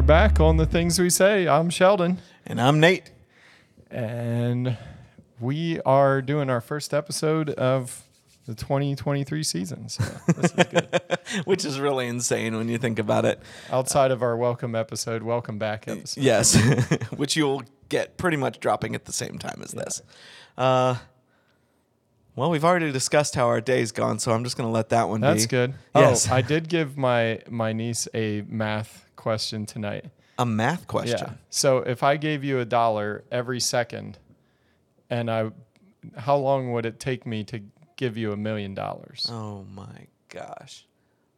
We're back on the things we say. I'm Sheldon. And I'm Nate. And we are doing our first episode of the 2023 season. So this is good. which is really insane when you think about it. Outside of our welcome episode, welcome back episode. Yes, which you'll get pretty much dropping at the same time as this. Uh, well, we've already discussed how our day's gone, so I'm just going to let that one That's be. good. Oh. Yes. Oh, I did give my my niece a math question tonight. A math question. Yeah. So if I gave you a dollar every second, and I, how long would it take me to give you a million dollars? Oh my gosh,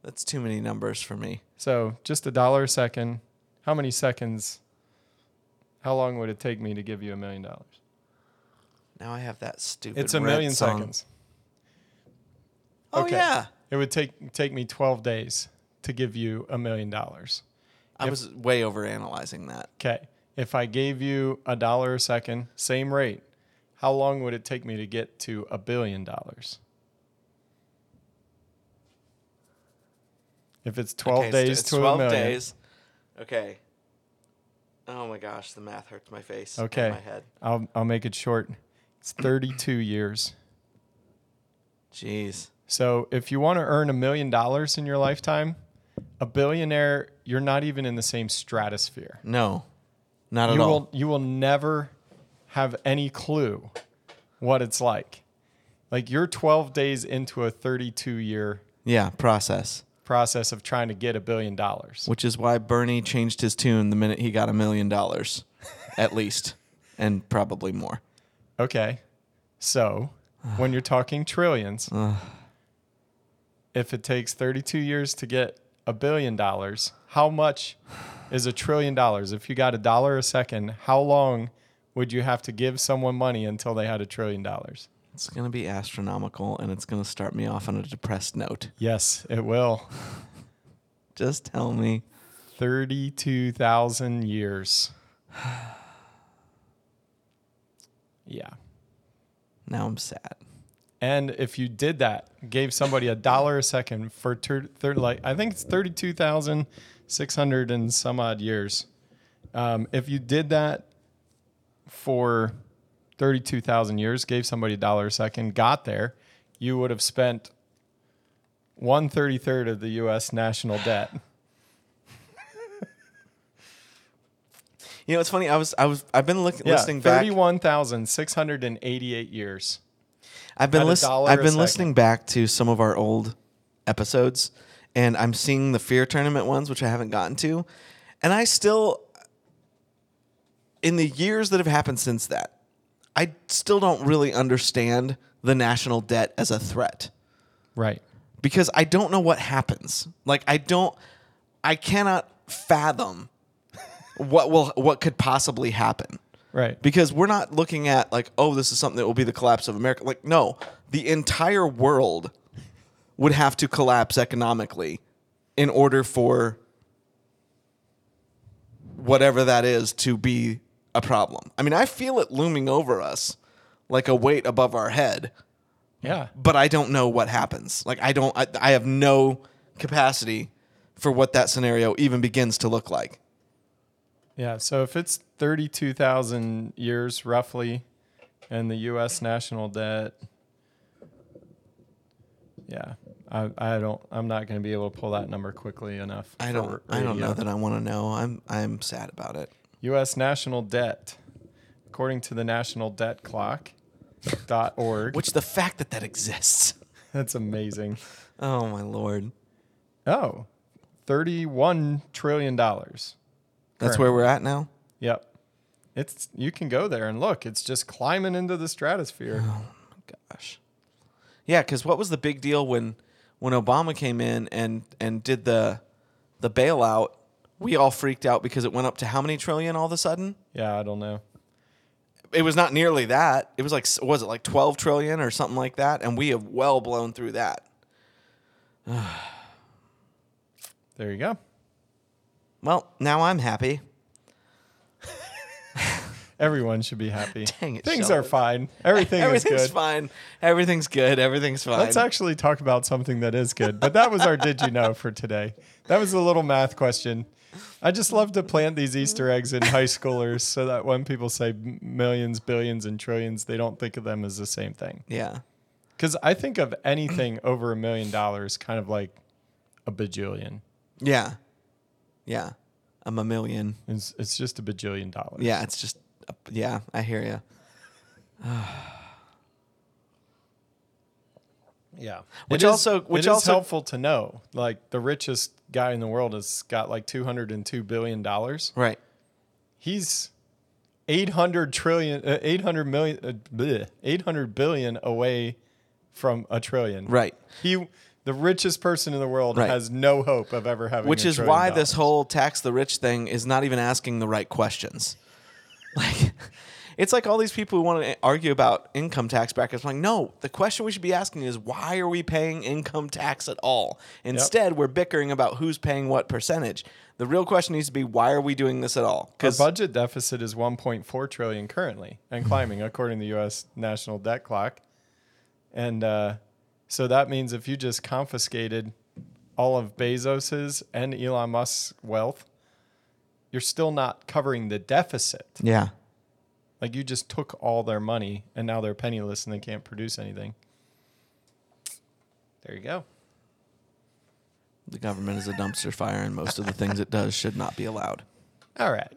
that's too many numbers for me. So just a dollar a second. How many seconds? How long would it take me to give you a million dollars? Now I have that stupid. It's a Red million song. seconds. Oh Okay. yeah, It would take take me 12 days to give you a million dollars. I If- was way over analyzing that. Okay. If I gave you a dollar a second, same rate, how long would it take me to get to a billion dollars? If it's 12 Okay, days it's to a 12 million. days. Okay. Oh my gosh, the math hurts my face. and Okay. my head. I'll I'll make it short. It's 32 years. Jeez. So if you want to earn a million dollars in your lifetime, a billionaire, you're not even in the same stratosphere. No, not at you all. will you will never have any clue what it's like. Like you're 12 days into a 32 year Yeah, process. process of trying to get a billion dollars. Which is why Bernie changed his tune the minute he got a million dollars, at least, and probably more. Okay. So, when you're talking trillions, if it takes 32 years to get a billion dollars, how much is a trillion dollars? If you got a dollar a second, how long would you have to give someone money until they had a trillion dollars? It's going to be astronomical and it's going to start me off on a depressed note. Yes, it will. Just tell me. 32,000 years. yeah. Now I'm sad. And if you did that, gave somebody a dollar a second for tur- thir- like I think it's thirty-two thousand six hundred and some odd years. Um, if you did that for thirty-two thousand years, gave somebody a dollar a second, got there, you would have spent one thirty-third of the U.S. national debt. You know, it's funny. I was, I was, I've been look, Yeah, listening back. thirty-one thousand six hundred and eighty-eight years. I've been listening. I've been listening back to some of our old episodes, and I'm seeing the fear tournament ones, which I haven't gotten to, and I still, in the years that have happened since that, I still don't really understand the national debt as a threat Right. because I don't know what happens. Like I don't, I cannot fathom what will what could possibly happen. Right. because we're not looking at like oh this is something that will be the collapse of america. Like no the entire world would have to collapse economically in order for whatever that is to be a problem. I mean i feel it looming over us like a weight above our head. Yeah. but i don't know what happens. Like i don't i, I have no capacity for what that scenario even begins to look like Yeah, so if it's 32,000 years roughly and the US national debt Yeah. I, I don't I'm not going to be able to pull that number quickly enough. i don't i don't know that i want to know i'm i'm sad about it US national debt according to the national debt clock dot org. Which the fact that that exists. That's amazing. Oh my lord. Oh, 31 trillion dollars. That's where we're at now. Yep. It's you can go there and look. It's just climbing into the stratosphere. Oh my gosh. Yeah, because what was the big deal when when Obama came in and and did the the bailout? We all freaked out because it went up to how many trillion all of a sudden? Yeah, I don't know. It was not nearly that. It was like was it like twelve trillion or something like that? And we have well blown through that. There you go. Well, now I'm happy. Everyone should be happy. Dang it, Things Sheldon. are fine. Everything is Everything's good. fine. Everything's good. Everything's fine. Let's actually talk about something that is good. But that was our did you know for today. That was a little math question. I just love to plant these Easter eggs in high schoolers so that when people say millions, billions, and trillions, they don't think of them as the same thing. yeah. Because I think of anything over a million dollars kind of like a bajillion. Yeah. Yeah. I'm a million. It's, it's just a bajillion dollars. Yeah, it's just yeah, I hear you. Yeah. Which also- which also- helpful to know. Like the richest guy in the world has got like 202 billion dollars. Right. He's 800 trillion uh, 800 million uh, bleh, 800 billion away from a trillion. Right. He the richest person in the world Right. has no hope of ever having Which is why this whole tax the rich thing is not even asking the right questions. Like it's like all these people who want to argue about income tax brackets. I'm like, no, the question we should be asking is why are we paying income tax at all? Instead, we're bickering about who's paying what percentage. The real question needs to be why are we doing this at all? Our Because budget deficit is 1.4 trillion currently and climbing, according to the U.S. National Debt Clock. And uh, so that means if you just confiscated all of Bezos's and Elon Musk's wealth, you're still not covering the deficit. yeah, Like you just took all their money and now they're penniless and they can't produce anything. There you go. the government is a dumpster fire, and most of the things it does should not be allowed. All right.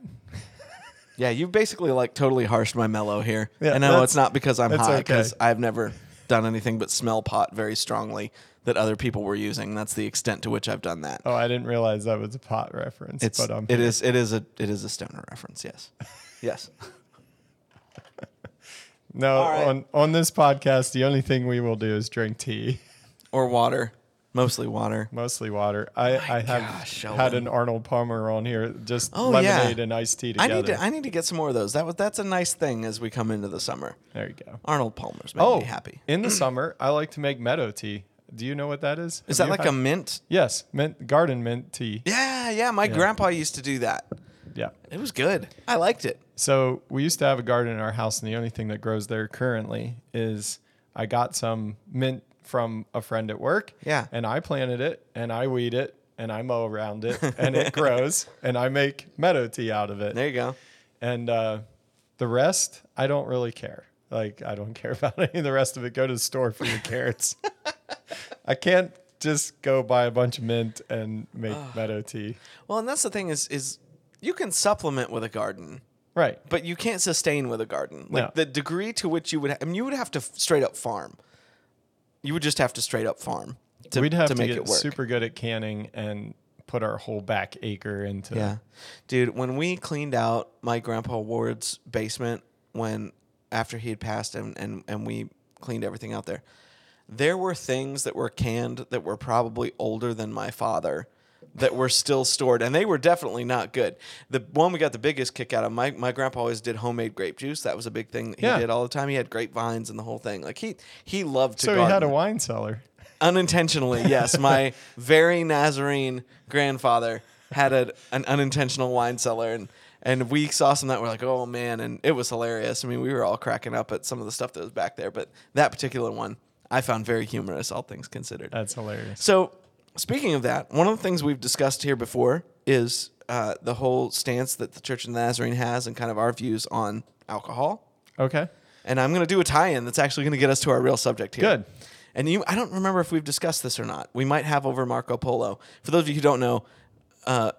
Yeah, you've basically like totally harshed my mellow here. Yeah, and I know it's not because I'm it's high, okay. because I've never done anything but smell pot very strongly that other people were using. That's the extent to which I've done that. Oh, I didn't realize that was a pot reference. it's but it is it is a it is a stoner reference. Yes, yes. no right. on on this podcast. The only thing we will do is drink tea. Or water, mostly water. Mostly water. I, I have gosh, had an Arnold Palmer on here, just Oh, lemonade yeah. and iced tea together. I need to I need to get some more of those. That was that's a nice thing as we come into the summer. there you go. Arnold Palmer's make Oh, me happy. in the summer, I like to make meadow tea. Do you know what that is? Is Have that like a mint? yes, mint garden mint tea? Yeah, yeah. My grandpa used to do that. Yeah. It was good. I liked it. So we used to have a garden in our house, and the only thing that grows there currently is I got some mint from a friend at work. Yeah. And I planted it, and I weed it, and I mow around it, and it grows, and I make meadow tea out of it. There you go. And uh, the rest, I don't really care. Like, I don't care about any of the rest of it. Go to the store for your carrots. I can't just go buy a bunch of mint and make meadow tea. Well, and that's the thing is is you can supplement with a garden, Right. but you can't sustain with a garden. Like No. the degree to which you would, ha- I mean, you would have to f- straight up farm. You would just have to straight up farm to, We'd have to to, make get it work. super good at canning and put our whole back acre into Yeah, dude. When we cleaned out my grandpa Ward's basement when after he had passed and and and we cleaned everything out there, there were things that were canned that were probably older than my father that were still stored and they were definitely not good. The one we got the biggest kick out of my my grandpa always did homemade grape juice. That was a big thing he Yeah. did all the time. He had grapevines and the whole thing. Like he he loved to So he had a wine cellar. unintentionally yes my very nazarene grandfather had a, an unintentional wine cellar and and we saw some that were like oh man and it was hilarious i mean we were all cracking up at some of the stuff that was back there but that particular one i found very humorous all things considered That's hilarious. so speaking of that one of the things we've discussed here before is uh, the whole stance that the church of the nazarene has and kind of our views on alcohol Okay. and I'm going to do a tie-in that's actually going to get us to our real subject here. Good. And you, I don't remember if we've discussed this or not. We might have over Marco Polo. For those of you who don't know, uh,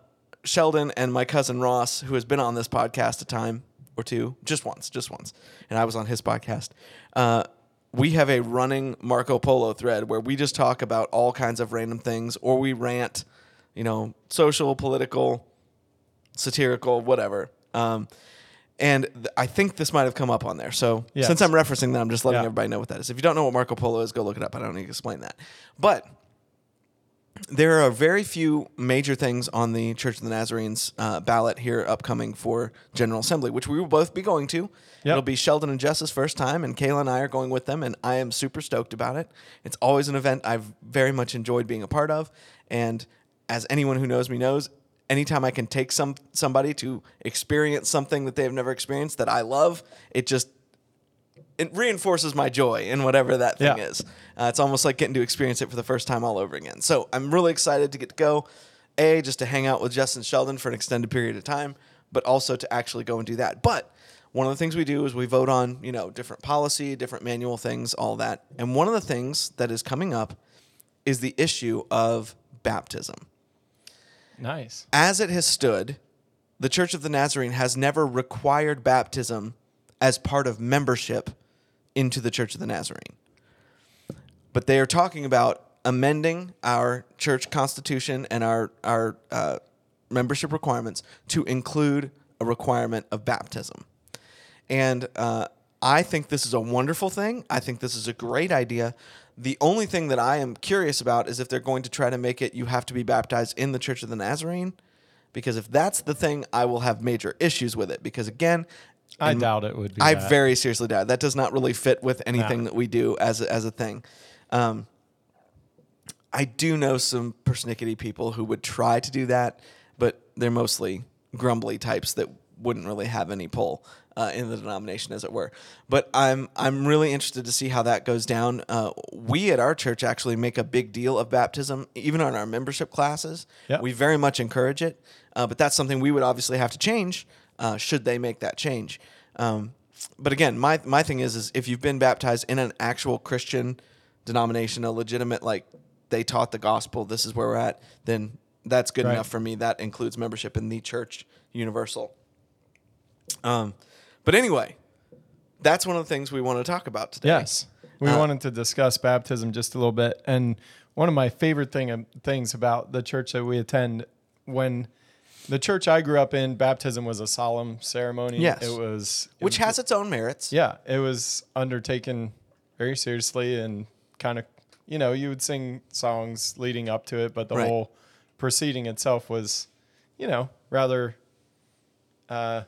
Sheldon and my cousin Ross, who has been on this podcast a time or two, just once, just once, and I was on his podcast. Uh, we have a running Marco Polo thread where we just talk about all kinds of random things, or we rant, you know, social, political, satirical, whatever. Um, And th- I think this might have come up on there. So Yes. since I'm referencing that, I'm just letting Yeah. everybody know what that is. If you don't know what Marco Polo is, go look it up. I don't need to explain that. But there are very few major things on the Church of the Nazarenes uh, ballot here upcoming for General Assembly, which we will both be going to. It'll be Sheldon and Jess's first time, and Kayla and I are going with them, and I am super stoked about it. It's always an event I've very much enjoyed being a part of, and as anyone who knows me knows, anytime I can take some somebody to experience something that they have never experienced that I love, it just it reinforces my joy in whatever that thing Yeah. is. Uh, it's almost like getting to experience it for the first time all over again. So I'm really excited to get to go. A, just to hang out with Jess and Sheldon for an extended period of time, but also to actually go and do that. But one of the things we do is we vote on, you know, different policy, different manual things, all that. And one of the things that is coming up is the issue of baptism. Nice. As it has stood, the Church of the Nazarene has never required baptism as part of membership into the Church of the Nazarene. But they are talking about amending our church constitution and our our uh, membership requirements to include a requirement of baptism. And uh, I think this is a wonderful thing. I think this is a great idea. The only thing that I am curious about is if they're going to try to make it you have to be baptized in the Church of the Nazarene. Because if that's the thing, I will have major issues with it. Because again, I in- doubt it would be. I that. very seriously doubt it. that does not really fit with anything No. that we do as a, as a thing. Um, I do know some persnickety people who would try to do that, but they're mostly grumbly types that wouldn't really have any pull uh, in the denomination, as it were. But I'm I'm really interested to see how that goes down. Uh, we at our church actually make a big deal of baptism, even on our membership classes. Yeah. We very much encourage it, uh, but that's something we would obviously have to change uh, should they make that change. Um, but again, my my thing is is if you've been baptized in an actual Christian denomination, a legitimate like they taught the gospel, this is where we're at, then that's good Right. enough for me. That includes membership in the church universal. Um, but anyway, that's one of the things we want to talk about today. Yes. We Uh, wanted to discuss baptism just a little bit. And one of my favorite thing, things about the church that we attend, when the church I grew up in, baptism was a solemn ceremony. Yes. It was. it which was- has its own merits. Yeah. It was undertaken very seriously and kind of, you know, you would sing songs leading up to it, but the Right. whole proceeding itself was, you know, rather, uh,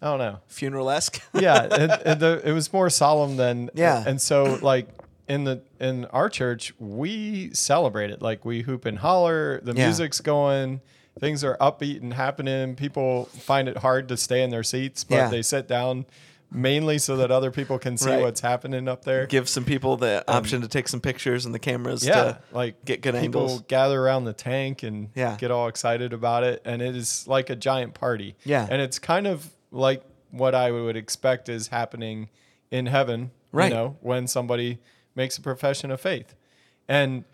I don't know Funeral esque. yeah, it, it, the, it was more solemn than Yeah. and so like in the in our church we celebrate it like we hoop and holler, the Yeah. music's going, things are upbeat and happening. People find it hard to stay in their seats, but Yeah. they sit down mainly so that other people can see Right. what's happening up there. Give some people the um, option to take some pictures and the cameras yeah, to like get good people angles. gather around the tank and Yeah. get all excited about it, and it is like a giant party. Yeah. and it's kind of like what I would expect is happening in heaven. Right. You know, when somebody makes a profession of faith, and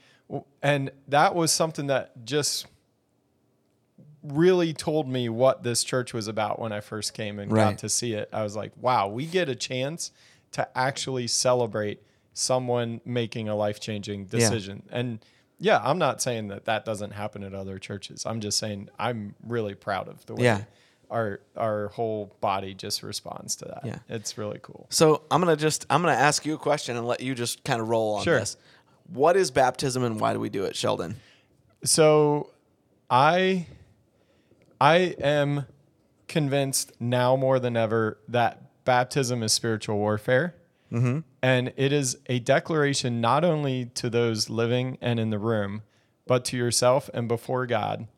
and that was something that just really told me what this church was about when I first came and Right. got to see it. I was like, wow, we get a chance to actually celebrate someone making a life changing decision. And yeah, I'm not saying that that doesn't happen at other churches. I'm just saying I'm really proud of the way Yeah. our our whole body just responds to that. Yeah. It's really cool. So I'm gonna just I'm gonna ask you a question and let you just kind of roll on Sure. this. What is baptism and why do we do it, Sheldon? So I I am convinced now more than ever that baptism is spiritual warfare. Mm-hmm. And it is a declaration not only to those living and in the room, but to yourself and before God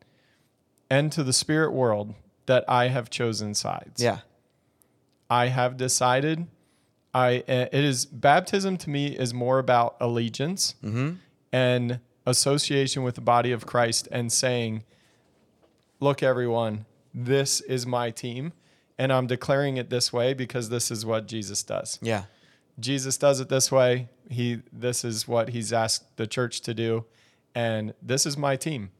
and to the spirit world that I have chosen sides. Yeah. I have decided I it is baptism to me is more about allegiance and association with the body of Christ and saying, "Look, everyone, this is my team, and I'm declaring it this way because this is what Jesus does. Yeah. Jesus does it this way. He this is what he's asked the church to do, and this is my team."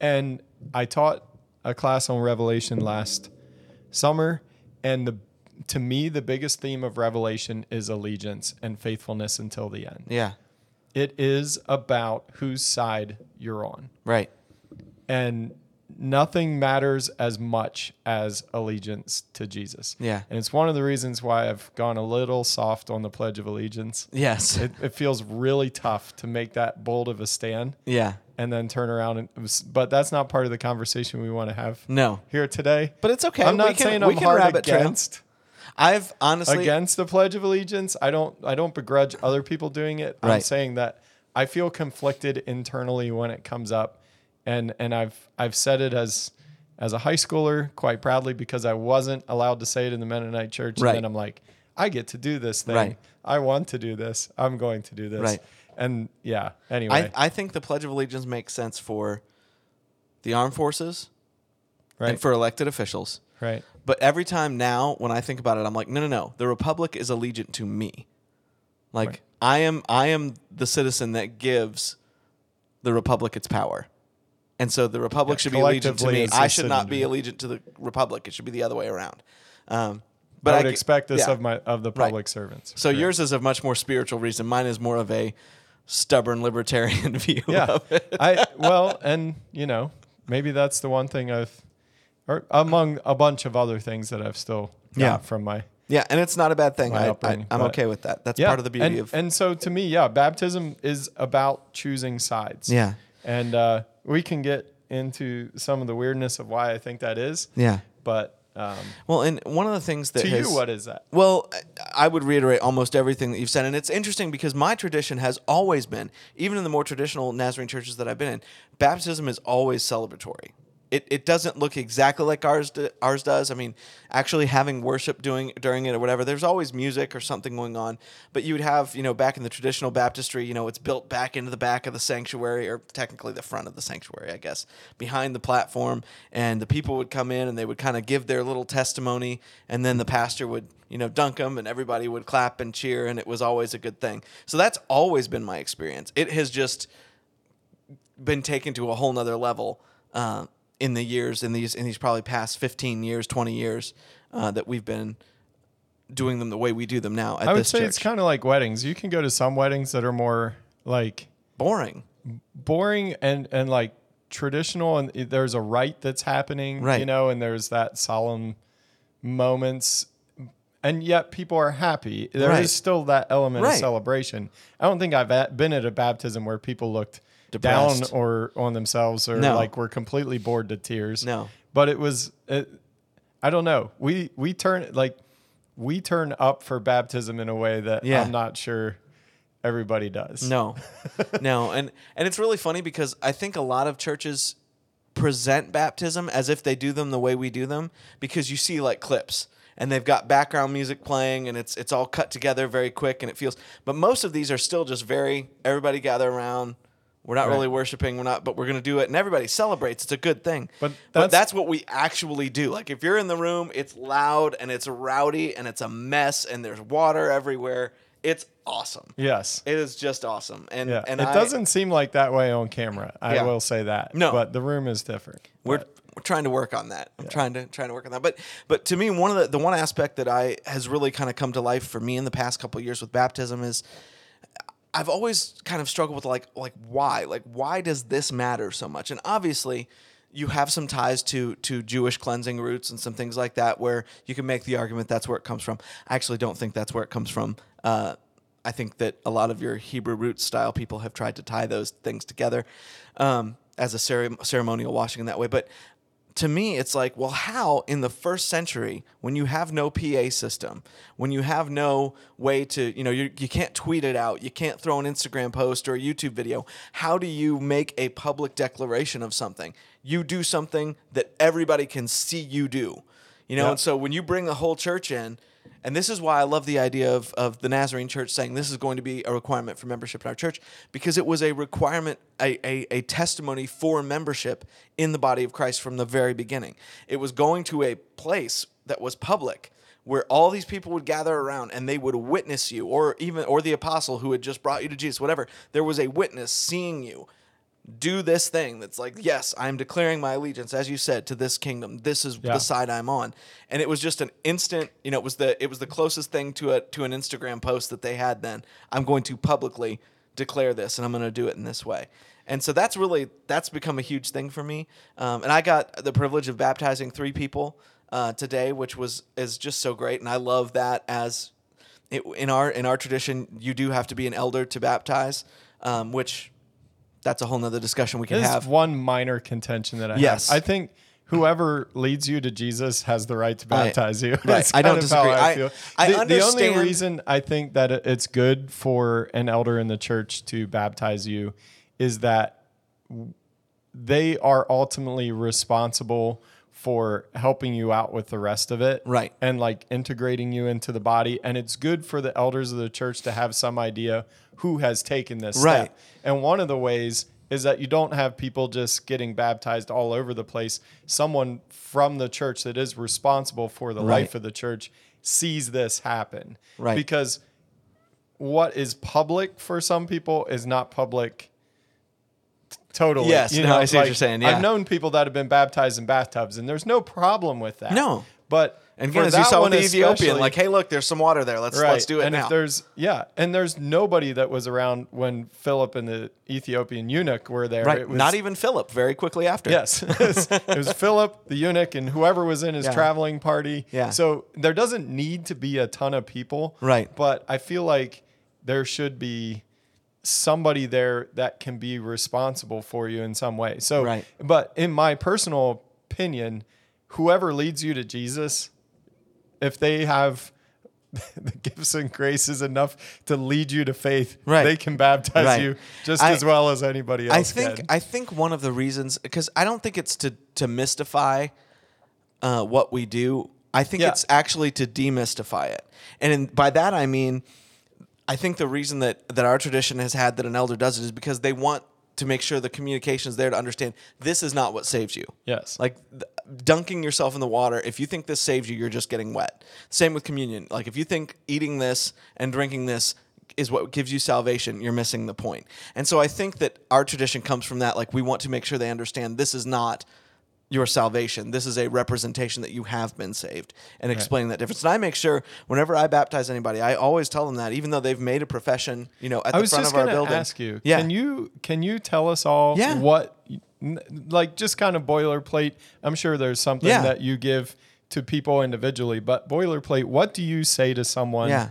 And I taught a class on Revelation last summer, and the to me the biggest theme of Revelation is allegiance and faithfulness until the end. Yeah. It is about whose side you're on. Right. And nothing matters as much as allegiance to Jesus. Yeah. And it's one of the reasons why I've gone a little soft on the Pledge of Allegiance. Yes. It, it feels really tough to make that bold of a stand yeah. and then turn around and but that's not part of the conversation we want to have No. here today. But it's okay. I'm not We saying we I'm can hard rabbit trail. against I've honestly against the Pledge of Allegiance. I don't I don't begrudge other people doing it. I'm saying that I feel conflicted internally when it comes up, and and I've I've said it as as a high schooler quite proudly because I wasn't allowed to say it in the Mennonite church, Right. and then I'm like, I get to do this thing. Right. I want to do this. I'm going to do this. Right. And yeah. Anyway. I, I think the Pledge of Allegiance makes sense for the armed forces right. and for elected officials. right. But every time now, when I think about it, I'm like, no, no, no. The republic is allegiant to me. Like Right. I am, I am the citizen that gives the republic its power, and so the republic Yeah, should be allegiant to me. I should not be allegiant to the republic. It should be the other way around. Um, But I would expect this yeah. of my of the Right. public servants. So Right. yours is a much more spiritual reason. Mine is more of a stubborn libertarian view. yeah Of it. i well and you know maybe that's the one thing i've or among a bunch of other things that i've still got Yeah. from my Yeah, and it's not a bad thing. I, I'm okay with that. That's yeah part of the beauty and, of and so to me yeah baptism is about choosing sides yeah, and uh, we can get into some of the weirdness of why i think that is yeah. but um, Well, and one of the things that to has, you what is that Well, I would reiterate almost everything that you've said. And it's interesting because my tradition has always been, even in the more traditional Nazarene churches that I've been in, baptism is always celebratory. It, it doesn't look exactly like ours do, ours does. I mean, actually having worship doing during it or whatever. There's always music or something going on, but you would have you know back in the traditional baptistry, you know, it's built back into the back of the sanctuary or technically the front of the sanctuary, I guess, behind the platform, and the people would come in and they would kind of give their little testimony, and then the pastor would you know dunk them, and everybody would clap and cheer, and it was always a good thing. So that's always been my experience. It has just been taken to a whole nother level uh, in the years in these in these probably past 15 years 20 years uh, that we've been doing them the way we do them now at i would say church it's kind of like weddings you can go to some weddings that are more like boring boring and and like traditional and there's a rite that's happening Right. you know and there's that solemn moments and yet people are happy There is Right. still that element Right. of celebration i don't think i've been at a baptism where people looked Depressed. down or on themselves or No. like were completely bored to tears No. but it was it, i don't know we we turn like we turn up for baptism in a way that Yeah. i'm not sure everybody does no no and and it's really funny because i think a lot of churches present baptism as if they do them the way we do them because you see like clips and they've got background music playing and it's it's all cut together very quick and it feels but most of these are still just very everybody gather around we're not Right. really worshiping we're not but we're going to do it and everybody celebrates it's a good thing But but that's- that's what we actually do like if you're in the room it's loud and it's rowdy and it's a mess and there's water everywhere it's awesome yes it is just awesome and Yeah, and it I- doesn't seem like that way on camera. I Yeah. will say that. No. but the room is different. we're, But- we're trying to work on that. I'm trying to trying to work on that. But but to me, one of the the one aspect that I has really kind of come to life for me in the past couple of years with baptism is I've always kind of struggled with like like why like why does this matter so much? And obviously. You have some ties to to Jewish cleansing roots and some things like that, where you can make the argument that's where it comes from. I actually don't think that's where it comes from. Uh, I think that a lot of your Hebrew root style people have tried to tie those things together um, as a cere- ceremonial washing in that way. But to me, it's like, well, how in the first century, when you have no PA system, when you have no way to, you know, you, you can't tweet it out, you can't throw an Instagram post or a YouTube video, how do you make a public declaration of something? You do something that everybody can see you do, you know? Yeah. And so when you bring the whole church in, and this is why I love the idea of, of the Nazarene church saying this is going to be a requirement for membership in our church because it was a requirement, a, a, a testimony for membership in the body of Christ from the very beginning. It was going to a place that was public where all these people would gather around and they would witness you or even or the apostle who had just brought you to Jesus, whatever. There was a witness seeing you do this thing that's like, yes, I'm declaring my allegiance, as you said, to this kingdom. This is Yeah. the side I'm on. And it was just an instant, you know, it was the it was the closest thing to a to an Instagram post that they had then. I'm going to publicly declare this and I'm going to do it in this way. And so that's really that's become a huge thing for me. Um, and I got the privilege of baptizing three people uh, today, which was is just so great. And I love that as it, in our in our tradition, you do have to be an elder to baptize, um, which that's a whole nother discussion we can There's have. one minor contention that I Yes. have. I think whoever leads you to Jesus has the right to I- baptize you. right. I don't kind of how disagree. I- I, feel. I the, the only reason I think that it's good for an elder in the church to baptize you is that they are ultimately responsible for helping you out with the rest of it. Right. And like integrating you into the body. And it's good for the elders of the church to have some idea who has taken this Right. step. And one of the ways is that you don't have people just getting baptized all over the place. Someone from the church that is responsible for the Right. life of the church sees this happen. Right. Because what is public for some people is not public totally. Yes, you no, know, I see what you're saying, yeah. I've known people that have been baptized in bathtubs, and there's no problem with that. No. But and again, as you saw with the Ethiopian, like, hey, look, there's some water there. Let's right. let's do it and now. if there's yeah, and there's nobody that was around when Philip and the Ethiopian eunuch were there. right, It was, not even Philip. Very quickly after. Yes, it was, it was Philip, the eunuch, and whoever was in his Yeah. traveling party. Yeah. So there doesn't need to be a ton of people. Right. But I feel like there should be somebody there that can be responsible for you in some way. So, Right. but in my personal opinion, whoever leads you to Jesus, if they have the gifts and graces enough to lead you to faith, Right. they can baptize Right. you just I- as well as anybody else I think can. I think one of the reasons because I don't think it's to to mystify uh, what we do. I think Yeah. it's actually to demystify it, and in, by that I mean, I think the reason that that our tradition has had that an elder does it is because they want to make sure the communication is there to understand this is not what saves you. Yes. Like th- dunking yourself in the water, if you think this saves you, you're just getting wet. Same with communion. Like if you think eating this and drinking this is what gives you salvation, you're missing the point. And so I think that our tradition comes from that. Like we want to make sure they understand this is not your salvation. This is a representation that you have been saved and explain that difference. And I make sure whenever I baptize anybody, I always tell them that, even though they've made a profession, you know, at I the front of our building. I was just going to ask you. Yeah. Can you can you tell us all Yeah. what like just kind of boilerplate? I'm sure there's something Yeah. that you give to people individually, but boilerplate. What do you say to someone Yeah.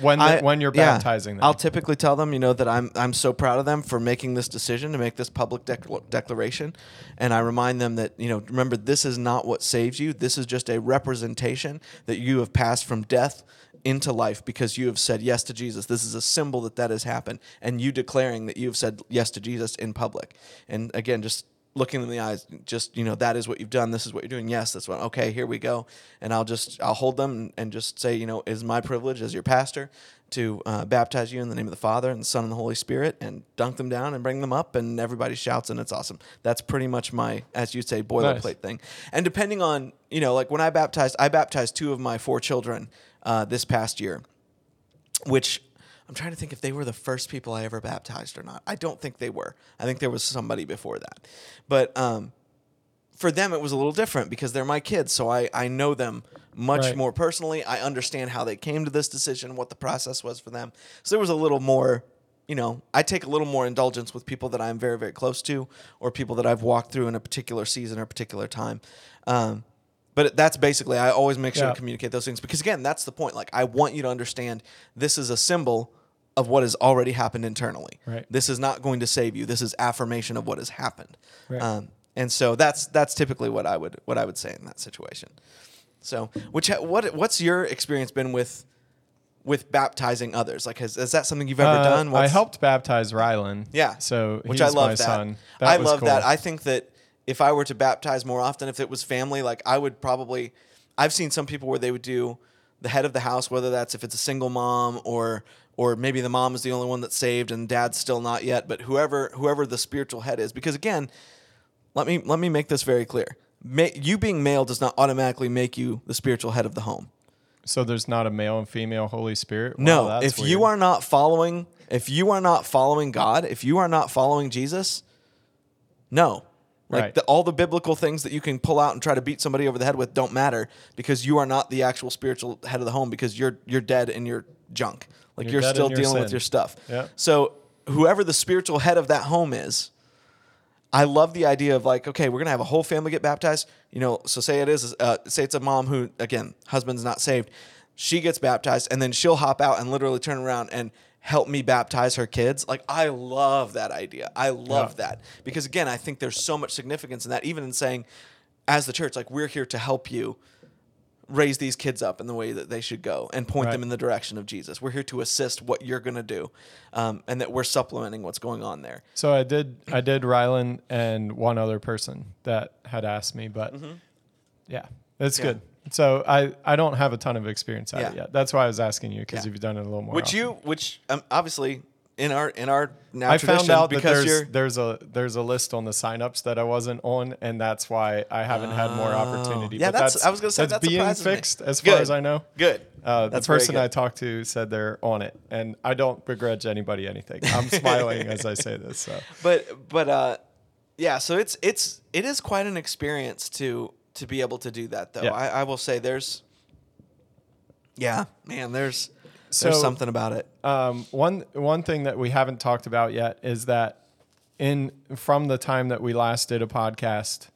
when the, I- when you're yeah. baptizing them? I'll typically tell them, you know, that I'm I'm so proud of them for making this decision to make this public dec- declaration, and I remind them that you know, remember, this is not what saves you. This is just a representation that you have passed from death into life because you have said yes to Jesus. This is a symbol that that has happened, and you declaring that you have said yes to Jesus in public. And again, just looking them in the eyes, just you know, that is what you've done. This is what you're doing. Yes, that's what. Okay, here we go. And I'll just I'll hold them and just say, you know, it is my privilege as your pastor to uh, baptize you in the name of the Father and the Son and the Holy Spirit, and dunk them down and bring them up, and everybody shouts, and it's awesome. That's pretty much my, as you say, boilerplate Nice. thing. And depending on, you know, like when I baptized, I baptized two of my four children uh, this past year, which I'm trying to think if they were the first people I ever baptized or not. I don't think they were. I think there was somebody before that. But um, for them, it was a little different because they're my kids. So I, I know them much Right. more personally. I understand how they came to this decision, what the process was for them. So there was a little more, you know, I take a little more indulgence with people that I'm very, very close to or people that I've walked through in a particular season or particular time. Um, but that's basically, I always make sure Yeah. to communicate those things because, again, that's the point. Like, I want you to understand this is a symbol of what has already happened internally. Right. This is not going to save you. This is affirmation of what has happened. Right. Um, and so that's that's typically what I would what I would say in that situation. So, which ha- what what's your experience been with with baptizing others? Like, has, is that something you've ever Uh, done? I helped baptize Rylan. Yeah. So which he's I love my that. son. That I love cool. that. I think that if I were to baptize more often, if it was family, like I would probably. I've seen some people where they would do the head of the house, whether that's if it's a single mom or or maybe the mom is the only one that's saved and dad's still not yet, but whoever whoever the spiritual head is, because again, let me let me make this very clear. You being male does not automatically make you the spiritual head of the home. so there's not a male and female Holy Spirit. Wow, No, if you are not following, if you are not following God, if you are not following Jesus, no. Like Right. the, all the biblical things that you can pull out and try to beat somebody over the head with don't matter because you are not the actual spiritual head of the home because you're you're dead and you're junk. Like You're you're, still your dealing with your stuff. Yeah. So whoever the spiritual head of that home is, I love the idea of like, okay, we're gonna have a whole family get baptized. You know, so say it is, uh, say it's a mom who, again, husband's not saved. She gets baptized, and then she'll hop out and literally turn around and help me baptize her kids. Like, I love that idea. I love Yeah. that because again, I think there's so much significance in that. Even in saying, as the church, like we're here to help you raise these kids up in the way that they should go and point Right. them in the direction of Jesus. We're here to assist what you're going to do, um, and that we're supplementing what's going on there. So I did I did Rylan and one other person that had asked me, but yeah, it's Mm-hmm. Yeah. good. So I I don't have a ton of experience at it yet. That's why I was asking you because Yeah. you've done it a little more. Which often. you, which um, obviously in our in our now I found out that because there's there's a there's a list on the signups that I wasn't on, and that's why I haven't had more opportunity. Oh. Yeah, But that's- I was gonna say, that's that being surprises me. fixed as far Good. as I know. good. Uh, the That's person. I talked to said they're on it, and I don't begrudge anybody anything. I'm smiling as I say this. So but but uh yeah so it's it's it is quite an experience to to be able to do that though Yeah. I, I will say there's yeah man there's So- there's something about it um, one one thing that we haven't talked about yet is that in from the time that we last did a podcast,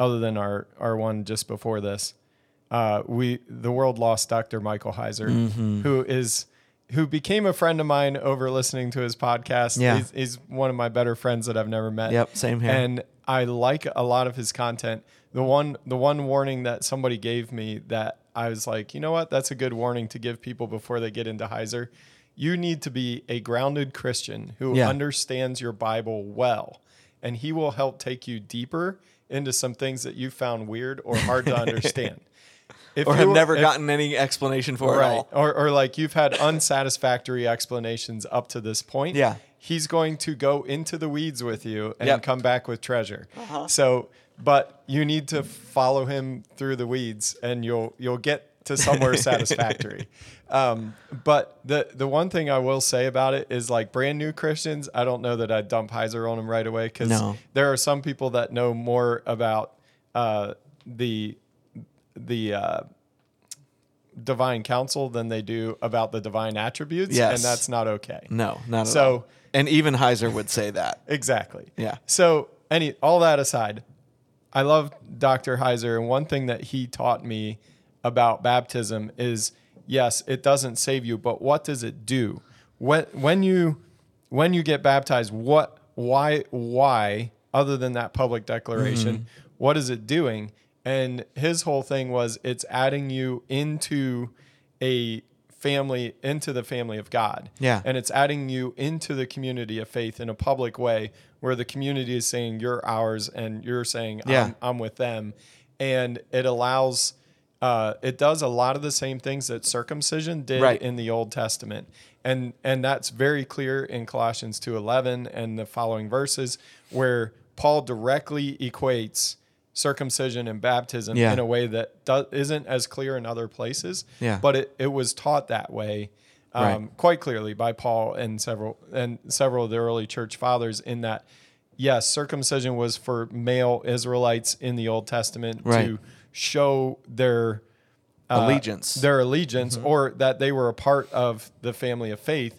other than our our one just before this, uh, we the world lost Dr. Michael Heiser, Mm-hmm. who is who became a friend of mine over listening to his podcast. Yeah. He's, he's one of my better friends that I've never met. Yep, same here. And I like a lot of his content. The one the one warning that somebody gave me that I was like, you know what, that's a good warning to give people before they get into Heiser. You need to be a grounded Christian who Yeah. understands your Bible well, and he will help take you deeper into some things that you found weird or hard to understand. If or have you- never if- gotten any explanation for it right all or, or like you've had unsatisfactory explanations up to this point Yeah. he's going to go into the weeds with you and Yep. Uh-huh. come back with treasure so but you need to follow him through the weeds and you'll you'll get to somewhere satisfactory um, but the the one thing I will say about it is like brand new Christians, I don't know that I'd dump Heiser on them right away because No. there are some people that know more about uh, the the uh, divine council than they do about the divine attributes, Yes. and that's not okay. no not at So- all and even heiser would say that Exactly. Yeah. So any all that aside, I love Dr. Heiser, and one thing that he taught me about baptism is yes, it doesn't save you, but what does it do? When when you when you get baptized, what why why other than that public declaration, mm-hmm. what is it doing? And his whole thing was it's adding you into a family into the family of God. Yeah. And it's adding you into the community of faith in a public way where the community is saying you're ours and you're saying Yeah. I'm, I'm with them. And it allows, uh, it does a lot of the same things that circumcision did Right. in the Old Testament. And, and that's very clear in Colossians 2.11 and the following verses where Paul directly equates circumcision and baptism Yeah. in a way that do, isn't as clear in other places. Yeah. But it, it was taught that way um, Right. quite clearly by Paul and several and several of the early church fathers in that yes, circumcision was for male Israelites in the Old Testament Right. to show their uh, Allegiance. their allegiance, Mm-hmm. or that they were a part of the family of faith.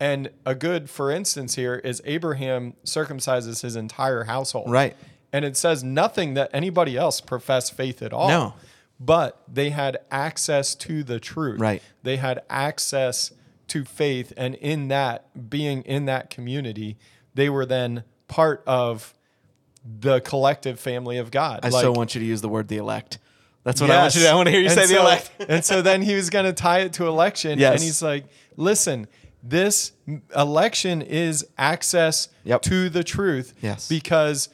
And a good, for instance, here is Abraham circumcises his entire household. Right. And it says nothing that anybody else professed faith at all. No. But they had access to the truth. Right. They had access to faith. And in that, being in that community, they were then part of the collective family of God. i Like- so want you to use the word the elect that's what i want you to Yes. i want to hear you And say the elect and so then he was going to tie it to election. Yes. And he's like, listen, this election is access Yep. to the truth. Yes. Because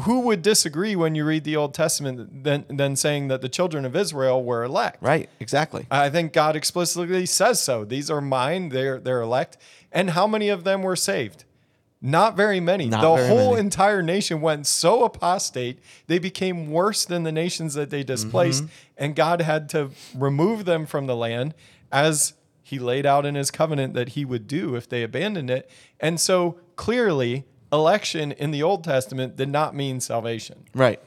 who would disagree when you read the Old Testament than, than saying that the children of Israel were elect? right exactly I think God explicitly says so. These are mine, they're, they're elect. And how many of them were saved? Not very many. Not the very whole many. entire nation went so apostate, they became worse than the nations that they displaced. Mm-hmm. And God had to remove them from the land as he laid out in his covenant that he would do if they abandoned it. And so clearly, election in the Old Testament did not mean salvation. right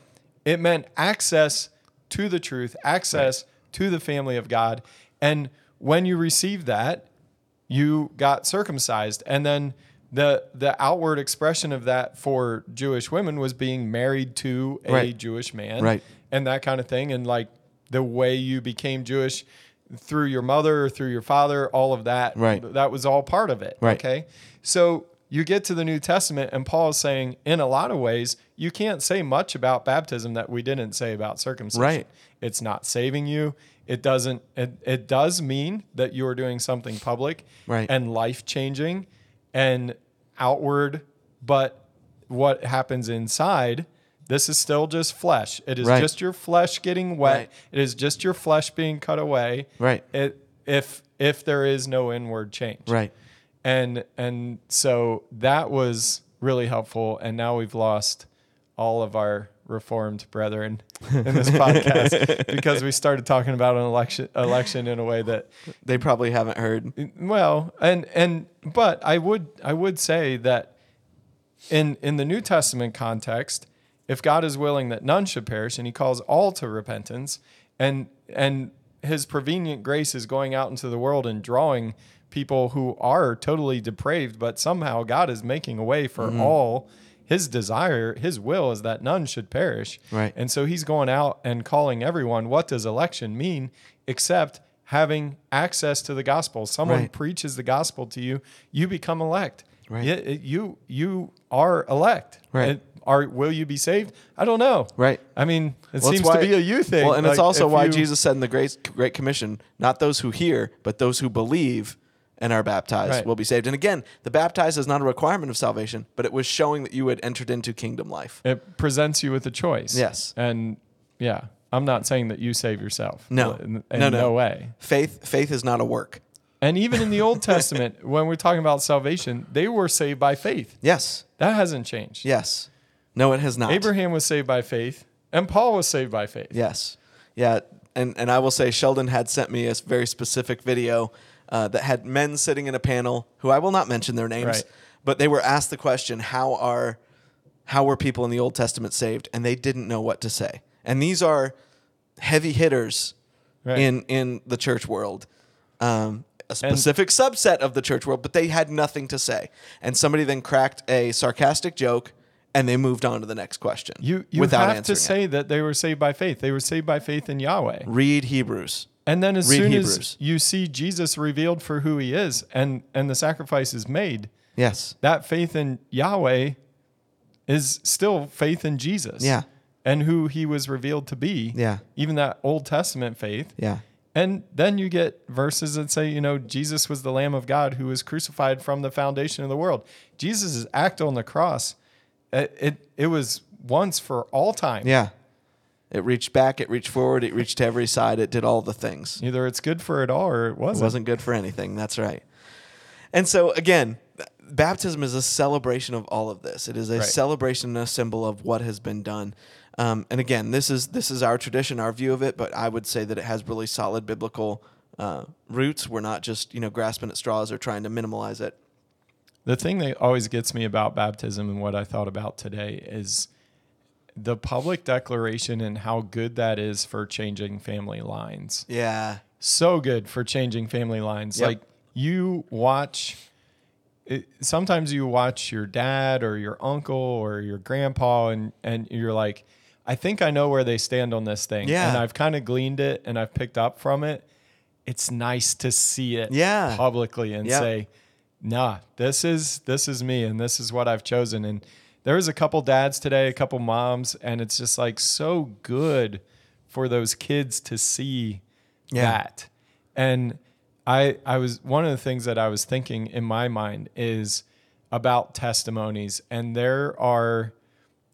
It meant access to the truth, access to the family of God. And when you received that, you got circumcised. And then the the outward expression of that for Jewish women was being married to a Right. Jewish man, Right. and that kind of thing, and like the way you became Jewish through your mother or through your father, all of that, Right. That was all part of it, Right. Okay, so you get to the New Testament, and Paul is saying, in a lot of ways, you can't say much about baptism that we didn't say about circumcision. Right. It's not saving you. It doesn't. It, it does mean that you are doing something public Right. and life changing and outward, but what happens inside? This is still just flesh. It is Right. just your flesh getting wet. Right. It is just your flesh being cut away. Right. It if if there is no inward change Right. And and so that was really helpful and now we've lost all of our reformed brethren in this podcast because we started talking about an election election in a way that They probably haven't heard. well and and but i would i would say that in in the new testament context if god is willing that none should perish and he calls all to repentance and and his prevenient grace is going out into the world and drawing people who are totally depraved but somehow god is making a way for Mm-hmm. all his desire his will is that none should perish Right. and so he's going out and calling everyone what does election mean except having access to the gospel someone Right. preaches the gospel to you you become elect Right. It- you you are elect Right. It- are will you be saved i don't know Right. i mean it Well, seems why- to be a you thing Well, and it's also why you- Jesus said in the Great Great Commission, not those who hear, but those who believe and are baptized Right. will be saved. And again, the baptized is not a requirement of salvation, but it was showing that you had entered into kingdom life. it presents you with a choice Yes. and yeah i'm not saying that you save yourself No. in, in No, no. no way Faith faith is not a work. and even in the old testament when we're talking about salvation they were saved by faith Yes. that hasn't changed Yes. No, it has not. Abraham was saved by faith, and Paul was saved by faith. Yes. Yeah. And, and I will say, Sheldon had sent me a very specific video uh, that had men sitting in a panel who I will not mention their names, Right. but they were asked the question, how are how were people in the Old Testament saved? And they didn't know what to say. And these are heavy hitters Right. in in the church world. Um, a specific subset of the church world, but they had nothing to say. And somebody then cracked a sarcastic joke and they moved on to the next question. You you without have to answering it. say that they were saved by faith. They were saved by faith in Yahweh. read Hebrews. And then as Read soon Hebrews. as you see Jesus revealed for who he is and and the sacrifice is made, Yes. that faith in Yahweh is still faith in Jesus. Yeah. And who he was revealed to be. Yeah. Even that Old Testament faith. Yeah. And then you get verses that say, you know, Jesus was the Lamb of God who was crucified from the foundation of the world. Jesus' act on the cross, it, it, it was once for all time. Yeah. It reached back, it reached forward, it reached to every side, it did all the things. Either it's good for it all or it It wasn't. wasn't good for anything. That's right. And so again, baptism is a celebration of all of this. It is a Right. celebration and a symbol of what has been done. Um, and again, this is this is our tradition, our view of it. But I would say that it has really solid biblical uh, roots. We're not just you know grasping at straws or trying to minimalize it. The thing that always gets me about baptism and what I thought about today is the public declaration and how good that is for changing family lines. Yeah. so good for changing family lines. Yep. Like you watch, it, sometimes you watch your dad or your uncle or your grandpa, and and you're like, I think I know where they stand on this thing. Yeah. and I've kind of gleaned it and I've picked up from it. It's nice to see it Yeah. publicly and Yep. say, Nah, this is this is me and this is what I've chosen. And there was a couple dads today, a couple moms, and it's just like so good for those kids to see Yeah. that. And I I was one of the things that I was thinking in my mind is about testimonies and there are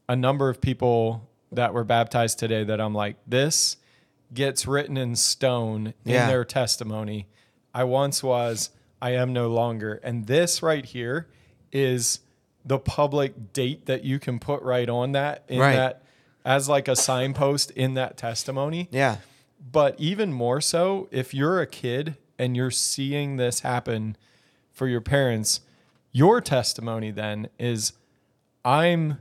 a number of people that were baptized today that I'm like this gets written in stone Yeah. in their testimony. I once was, I am no longer. And this right here is the public date that you can put right on that in Right. that as like a signpost in that testimony. Yeah. But even more so, if you're a kid and you're seeing this happen for your parents, your testimony then is I'm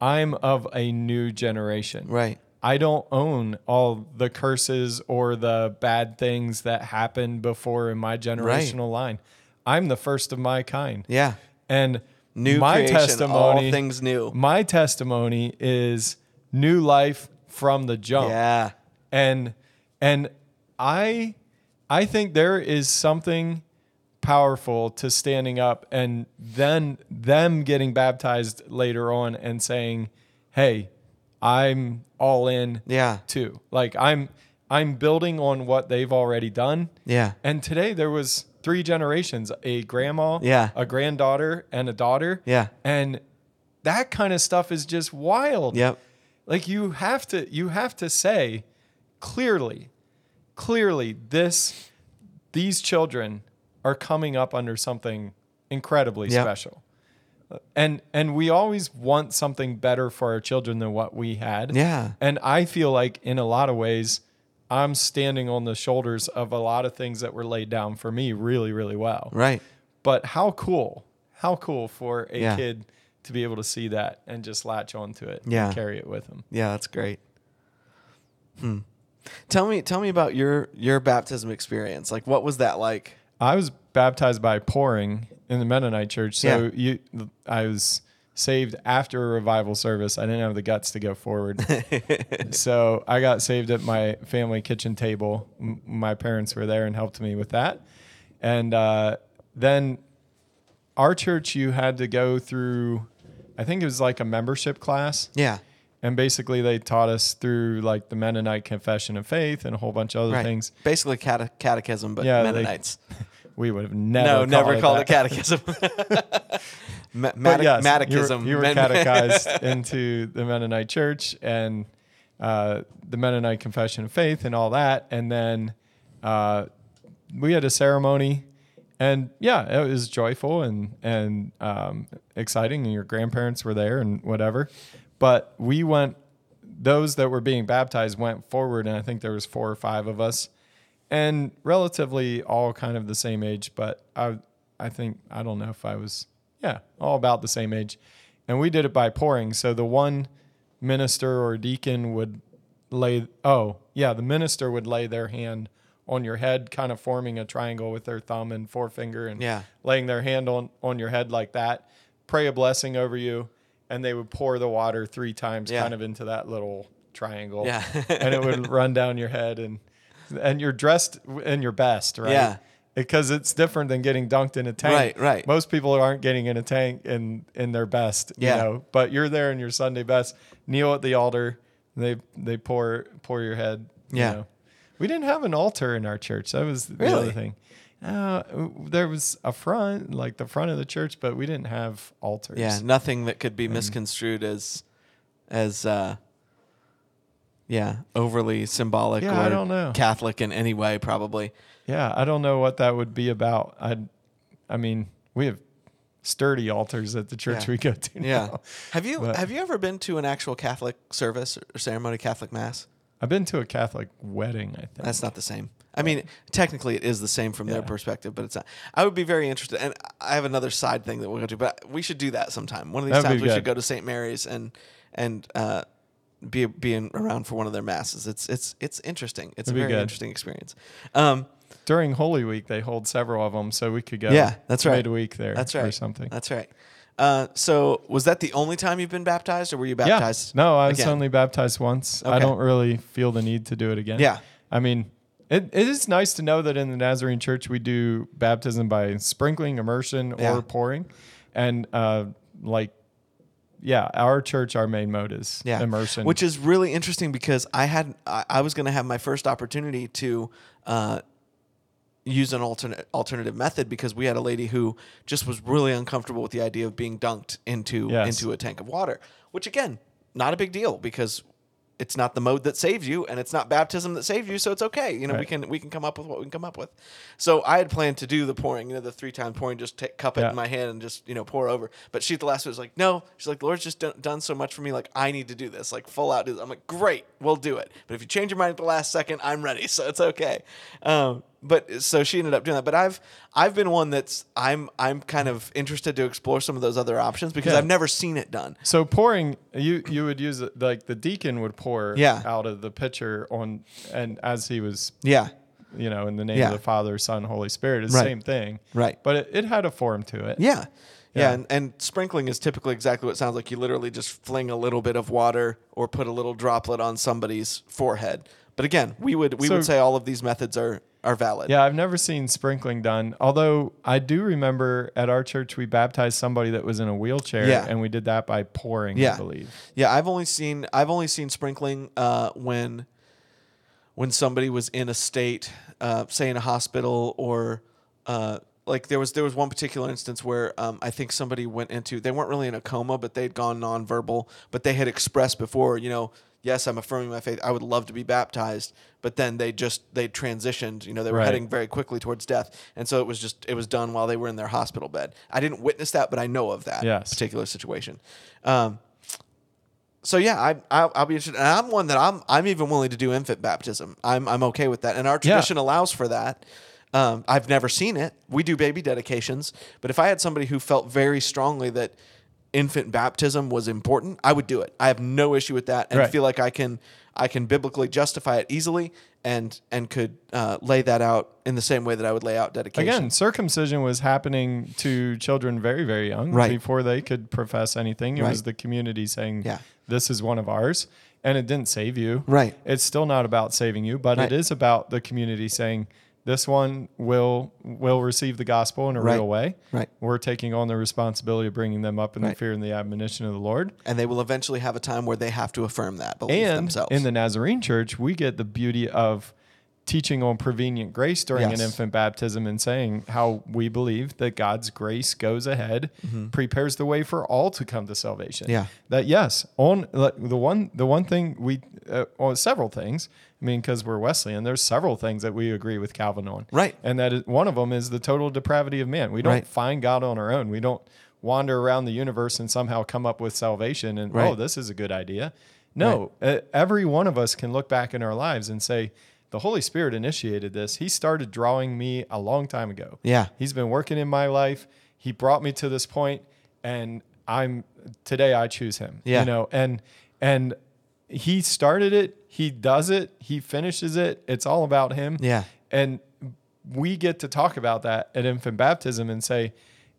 I'm of a new generation. Right. I don't own all the curses or the bad things that happened before in my generational line. I'm the first of my kind. Yeah. And New my creation, testimony, all things new. my testimony is new life from the jump Yeah. and and i i think there is something powerful to standing up and then them getting baptized later on and saying hey i'm all in Yeah. too like i'm i'm building on what they've already done Yeah. and today there was three generations a grandma Yeah. a granddaughter and a daughter Yeah. and that kind of stuff is just wild Yep. like you have to you have to say clearly clearly this these children are coming up under something incredibly Yep. special and and we always want something better for our children than what we had Yeah. and i feel like in a lot of ways i'm standing on the shoulders of a lot of things that were laid down for me really really well Right. but how cool how cool for a Yeah. kid to be able to see that and just latch onto it Yeah. and carry it with them Yeah, that's great. Hmm. Tell me, tell me about your your baptism experience. Like, what was that like? I was baptized by pouring in the Mennonite church. So Yeah. you, I was saved after a revival service. I didn't have the guts to go forward. so I got saved at my family kitchen table. M- my parents were there and helped me with that. And uh, then our church, you had to go through, I think it was like a membership class. Yeah. And basically, they taught us through like the Mennonite Confession of Faith and a whole bunch of other Right. things. Basically, cate- catechism, but Yeah, they- Mennonites. We would have never no, never called it catechism. Ma- yes, Catechism. You were, you were catechized into the Mennonite church and uh, the Mennonite Confession of Faith and all that. And then uh, we had a ceremony. And yeah, it was joyful and, and um, exciting. And your grandparents were there and whatever. But we went, those that were being baptized went forward. And I think there was four or five of us and relatively all kind of the same age, but I I think I don't know if I was yeah, all about the same age. And we did it by pouring. So the one minister or deacon would lay oh, yeah, the minister would lay their hand on your head, kind of forming a triangle with their thumb and forefinger and Yeah. laying their hand on, on your head like that, pray a blessing over you, and they would pour the water three times Yeah. kind of into that little triangle. Yeah. and it would run down your head and and you're dressed in your best, right? Yeah. Because it's different than getting dunked in a tank. Right, right. Most people aren't getting in a tank in in their best, Yeah. you know. But you're there in your Sunday best. Kneel at the altar. They they pour pour your head. you Yeah. know. We didn't have an altar in our church. That was the Really? other thing. Uh, there was a front, like the front of the church, but we didn't have altars. Yeah, nothing that could be misconstrued as as uh yeah, overly symbolic Yeah, or I don't know. Catholic in any way probably. Yeah, I don't know what that would be about. I, I mean, we have sturdy altars at the church Yeah. we go to. Yeah. now. Have you But- have you ever been to an actual Catholic service or ceremony, Catholic mass? I've been to a Catholic wedding. I think That's not the same. I mean, technically it is the same from their Yeah. perspective, but it's not. I would be very interested, and I have another side thing that we'll go to, but we should do that sometime. One of these That'd be times we should go to St. Mary's and and uh, be being around for one of their masses. It's it's it's interesting. It's That'd a very good. interesting experience. Um, during Holy Week they hold several of them, so we could go. Yeah, that's right. Midweek there. that's right. or something. That's right. Uh, so was that the only time you've been baptized, or were you baptized? Yeah. No, I was again? only baptized once. I don't really feel the need to do it again. Yeah. I mean, it, it is nice to know that in the Nazarene Church we do baptism by sprinkling, immersion, Yeah. or pouring, and uh, like, yeah, our church, our main mode is yeah. immersion, which is really interesting because I had I, I was going to have my first opportunity to uh, use an alternate alternative method because we had a lady who just was really uncomfortable with the idea of being dunked into Yes. into a tank of water, which again, not a big deal because it's not the mode that saves you and it's not baptism that saves you so it's okay. You know we can we can come up with what we can come up with. So i had planned to do the pouring you know the three time pouring just take cup it Yeah. in my hand and just you know pour over. But she at the last was like no. She's like the lord's just done, done so much for me like i need to do this like full out do this. i'm like great we'll do it. But if you change your mind at the last second i'm ready so it's okay. Um, but so she ended up doing that but i've i've been one that's i'm i'm kind of interested to explore some of those other options because Yeah. i've never seen it done So pouring, you you would use it like the deacon would pour Yeah. out of the pitcher on, and as he was, yeah you know, in the name Yeah. of the Father, Son, Holy Spirit, it's Right. the same thing, Right. But it, it had a form to it. Yeah. Yeah, Yeah. and, and sprinkling is typically exactly what it sounds like. You literally just fling a little bit of water or put a little droplet on somebody's forehead. But again, we would we So- would say all of these methods are are valid. Yeah, I've never seen sprinkling done. Although I do remember at our church we baptized somebody that was in a wheelchair, Yeah. and we did that by pouring. Yeah. I believe. Yeah, I've only seen I've only seen sprinkling uh, when when somebody was in a state, uh, say in a hospital or uh, like there was there was one particular instance where um, I think somebody went into they weren't really in a coma, but they'd gone nonverbal, but they had expressed before, you know, yes, I'm affirming my faith. I would love to be baptized, but then they just they transitioned. You know, they were Right. heading very quickly towards death, and so it was just it was done while they were in their hospital bed. I didn't witness that, but I know of that Yes. particular situation. Um, so yeah, I, I'll, I'll be interested. And I'm one that I'm I'm even willing to do infant baptism. I'm I'm okay with that, and our Yeah. tradition allows for that. Um, I've never seen it. We do baby dedications, but if I had somebody who felt very strongly that infant baptism was important, I would do it. I have no issue with that, and Right. feel like I can I can biblically justify it easily, and and could uh, lay that out in the same way that I would lay out dedication. Again, circumcision was happening to children very, very young, Right. before they could profess anything. It was the community saying, Yeah. "This is one of ours," and it didn't save you. Right. It's still not about saving you, but Right. it is about the community saying, "This one will will receive the gospel in a Right. real way." Right. We're taking on the responsibility of bringing them up in the fear and the admonition of the Lord. and they will eventually have a time where they have to affirm that belief and themselves. in the Nazarene church, we get the beauty of teaching on prevenient grace during Yes. an infant baptism and saying how we believe that God's grace goes ahead, prepares the way for all to come to salvation. Mm-hmm. Yeah. That yes, on the one the one thing we uh, on several things. I mean, because we're Wesleyan, there's several things that we agree with Calvin on. Right. And that is, one of them is the total depravity of man. We don't Right. find God on our own. We don't wander around the universe and somehow come up with salvation and oh, this is a good idea. No, uh, every one of us can look back in our lives and say, the Holy Spirit initiated this. He started drawing me a long time ago. Yeah. He's been working in my life. He brought me to this point, and I'm today I choose him. Yeah. You know, and and he started it, he does it, he finishes it. It's all about him. Yeah. And we get to talk about that at infant baptism and say,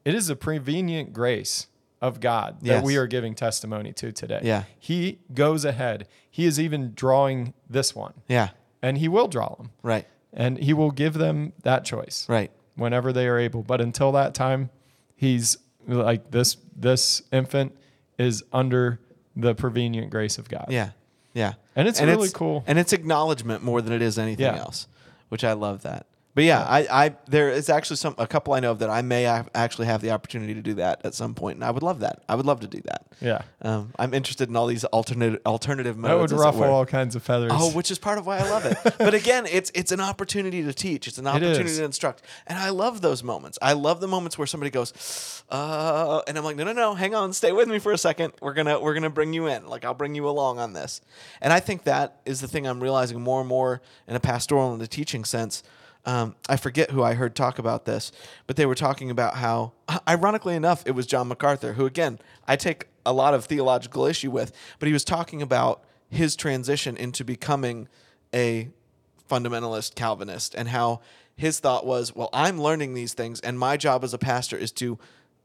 it is a prevenient grace of God that Yes. we are giving testimony to today. Yeah. He goes ahead. He is even drawing this one, yeah, and he will draw them, right, and he will give them that choice right. whenever they are able. But until that time, he's like this. This infant is under the prevenient grace of God. Yeah, yeah. And it's really cool. And it's acknowledgement more than it is anything Yeah. else, which I love that. But yeah, I, I there is actually some a couple I know of that I may ac- actually have the opportunity to do that at some point, and I would love that. I would love to do that. Yeah. Um, I'm interested in all these alternate alternative modes. That would ruffle all kinds of feathers. Oh, which is part of why I love it. but again, it's it's an opportunity to teach. It's an opportunity is. to instruct, and I love those moments. I love the moments where somebody goes, uh, and I'm like, no, no, no, hang on, stay with me for a second. We're gonna we're gonna bring you in. Like I'll bring you along on this. And I think that is the thing I'm realizing more and more in a pastoral and a teaching sense. Um, I forget who I heard talk about this, but they were talking about how, ironically enough, it was John MacArthur, who again I take a lot of theological issue with, but he was talking about his transition into becoming a fundamentalist Calvinist and how his thought was, well, I'm learning these things, and my job as a pastor is to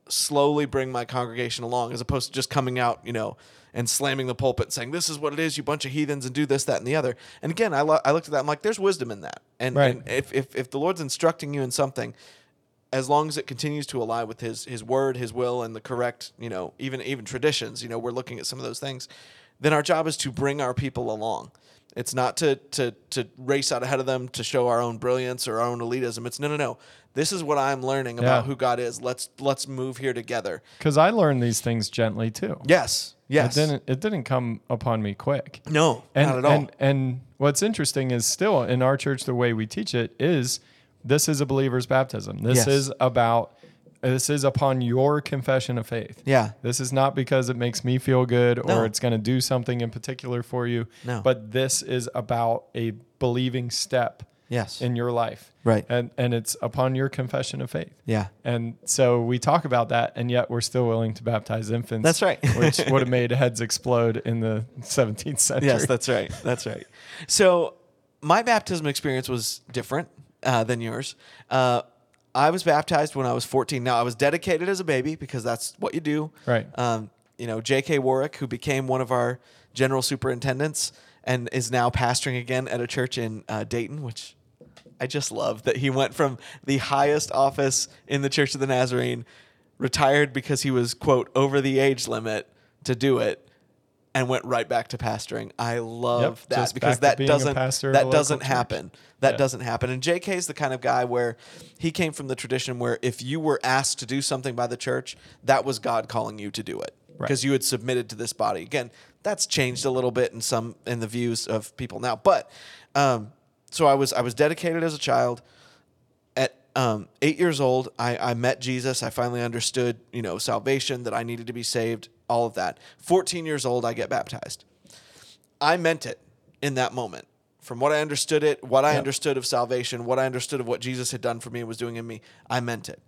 slowly bring my congregation along as opposed to just coming out, you know, and slamming the pulpit and saying, this is what it is, you bunch of heathens, and do this, that, and the other. And again, I, lo- I looked at that, I'm like, there's wisdom in that. And, Right. and if, if, if the Lord's instructing you in something, as long as it continues to align with his his word, his will, and the correct, you know, even even traditions, you know, we're looking at some of those things, then our job is to bring our people along. It's not to to to race out ahead of them to show our own brilliance or our own elitism. It's no no no. This is what I'm learning about Yeah. who God is. Let's let's move here together. Because I learned these things gently too. Yes. Yes. It didn't. It didn't come upon me quick. no, And, not at all. And, and what's interesting is still in our church, the way we teach it is this is a believer's baptism. This Yes. is about, this is upon your confession of faith. Yeah. This is not because it makes me feel good No. or it's going to do something in particular for you. No. But this is about a believing step Yes. in your life. Right. And, and it's upon your confession of faith. yeah. And so we talk about that, and yet we're still willing to baptize infants. That's right. which would have made heads explode in the 17th century. Yes, that's right. That's right. So my baptism experience was different uh, than yours. Uh, I was baptized when I was 14. Now I was dedicated as a baby because that's what you do. Right. Um, you know, J.K. Warrick, who became one of our general superintendents and is now pastoring again at a church in uh, Dayton, which I just love that he went from the highest office in the Church of the Nazarene, retired because he was quote over the age limit to do it, and went right back to pastoring. I love Yep, that because that doesn't pastor at a that doesn't church. happen. That Yeah. doesn't happen. And JK is the kind of guy where he came from the tradition where if you were asked to do something by the church, that was God calling you to do it Right. because you had submitted to this body. Again, that's changed a little bit in some in the views of people now. But um, so I was I was dedicated as a child. At um, eight years old, I, I met Jesus. I finally understood, you know, salvation that I needed to be saved. All of that. Fourteen years old, I get baptized. I meant it in that moment. From what I understood it, what I Yep. understood of salvation, what I understood of what Jesus had done for me and was doing in me, I meant it.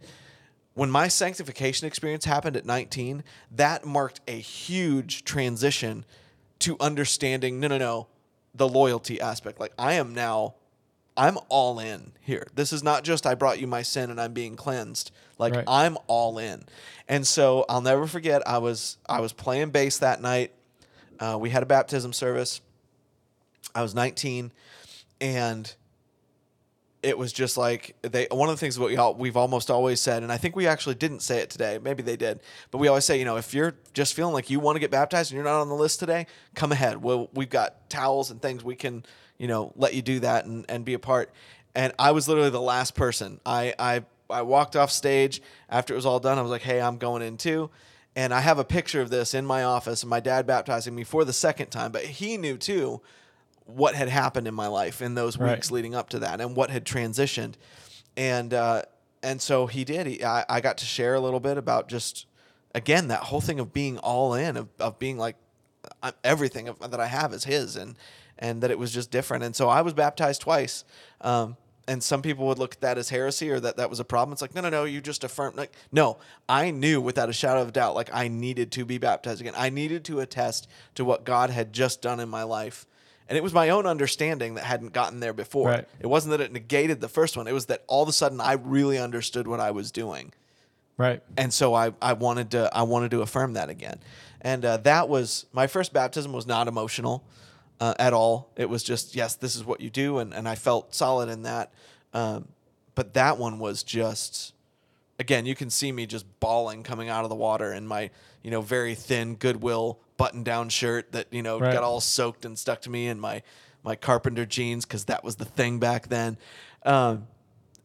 When my sanctification experience happened at 19, that marked a huge transition to understanding no, no, no, the loyalty aspect. Like, I am now, I'm all in here. This is not just I brought you my sin and I'm being cleansed. Like, Right. I'm all in. And so I'll never forget, I was, I was playing bass that night. Uh, we had a baptism service. I was 19, and it was just like they. One of the things that we all, we've almost always said, and I think we actually didn't say it today. Maybe they did, but we always say, you know, if you're just feeling like you want to get baptized and you're not on the list today, come ahead. Well, we've got towels and things we can, you know, let you do that and, and be a part. And I was literally the last person. I I I walked off stage after it was all done. I was like, hey, I'm going in too. And I have a picture of this in my office and my dad baptizing me for the second time, but he knew too what had happened in my life in those Right. weeks leading up to that and what had transitioned. And uh, and so he did. He, I, I got to share a little bit about just again that whole thing of being all in, of, of being like i everything of, that I have is his, and and that it was just different. And so I was baptized twice. Um, and some people would look at that as heresy or that that was a problem. It's like, no, no, no, you just affirmed. Like, no, I knew without a shadow of a doubt, like I needed to be baptized again. I needed to attest to what God had just done in my life. And it was my own understanding that hadn't gotten there before. Right. It wasn't that it negated the first one. It was that all of a sudden I really understood what I was doing Right. and so I, I wanted to I wanted to affirm that again, and uh, that was my first baptism was not emotional uh, at all. It was just yes, this is what you do, and, and I felt solid in that. Um, but that one was just again, you can see me just bawling coming out of the water in my you know very thin Goodwill button down shirt that you know Right. got all soaked and stuck to me, and my my carpenter jeans because that was the thing back then. Um,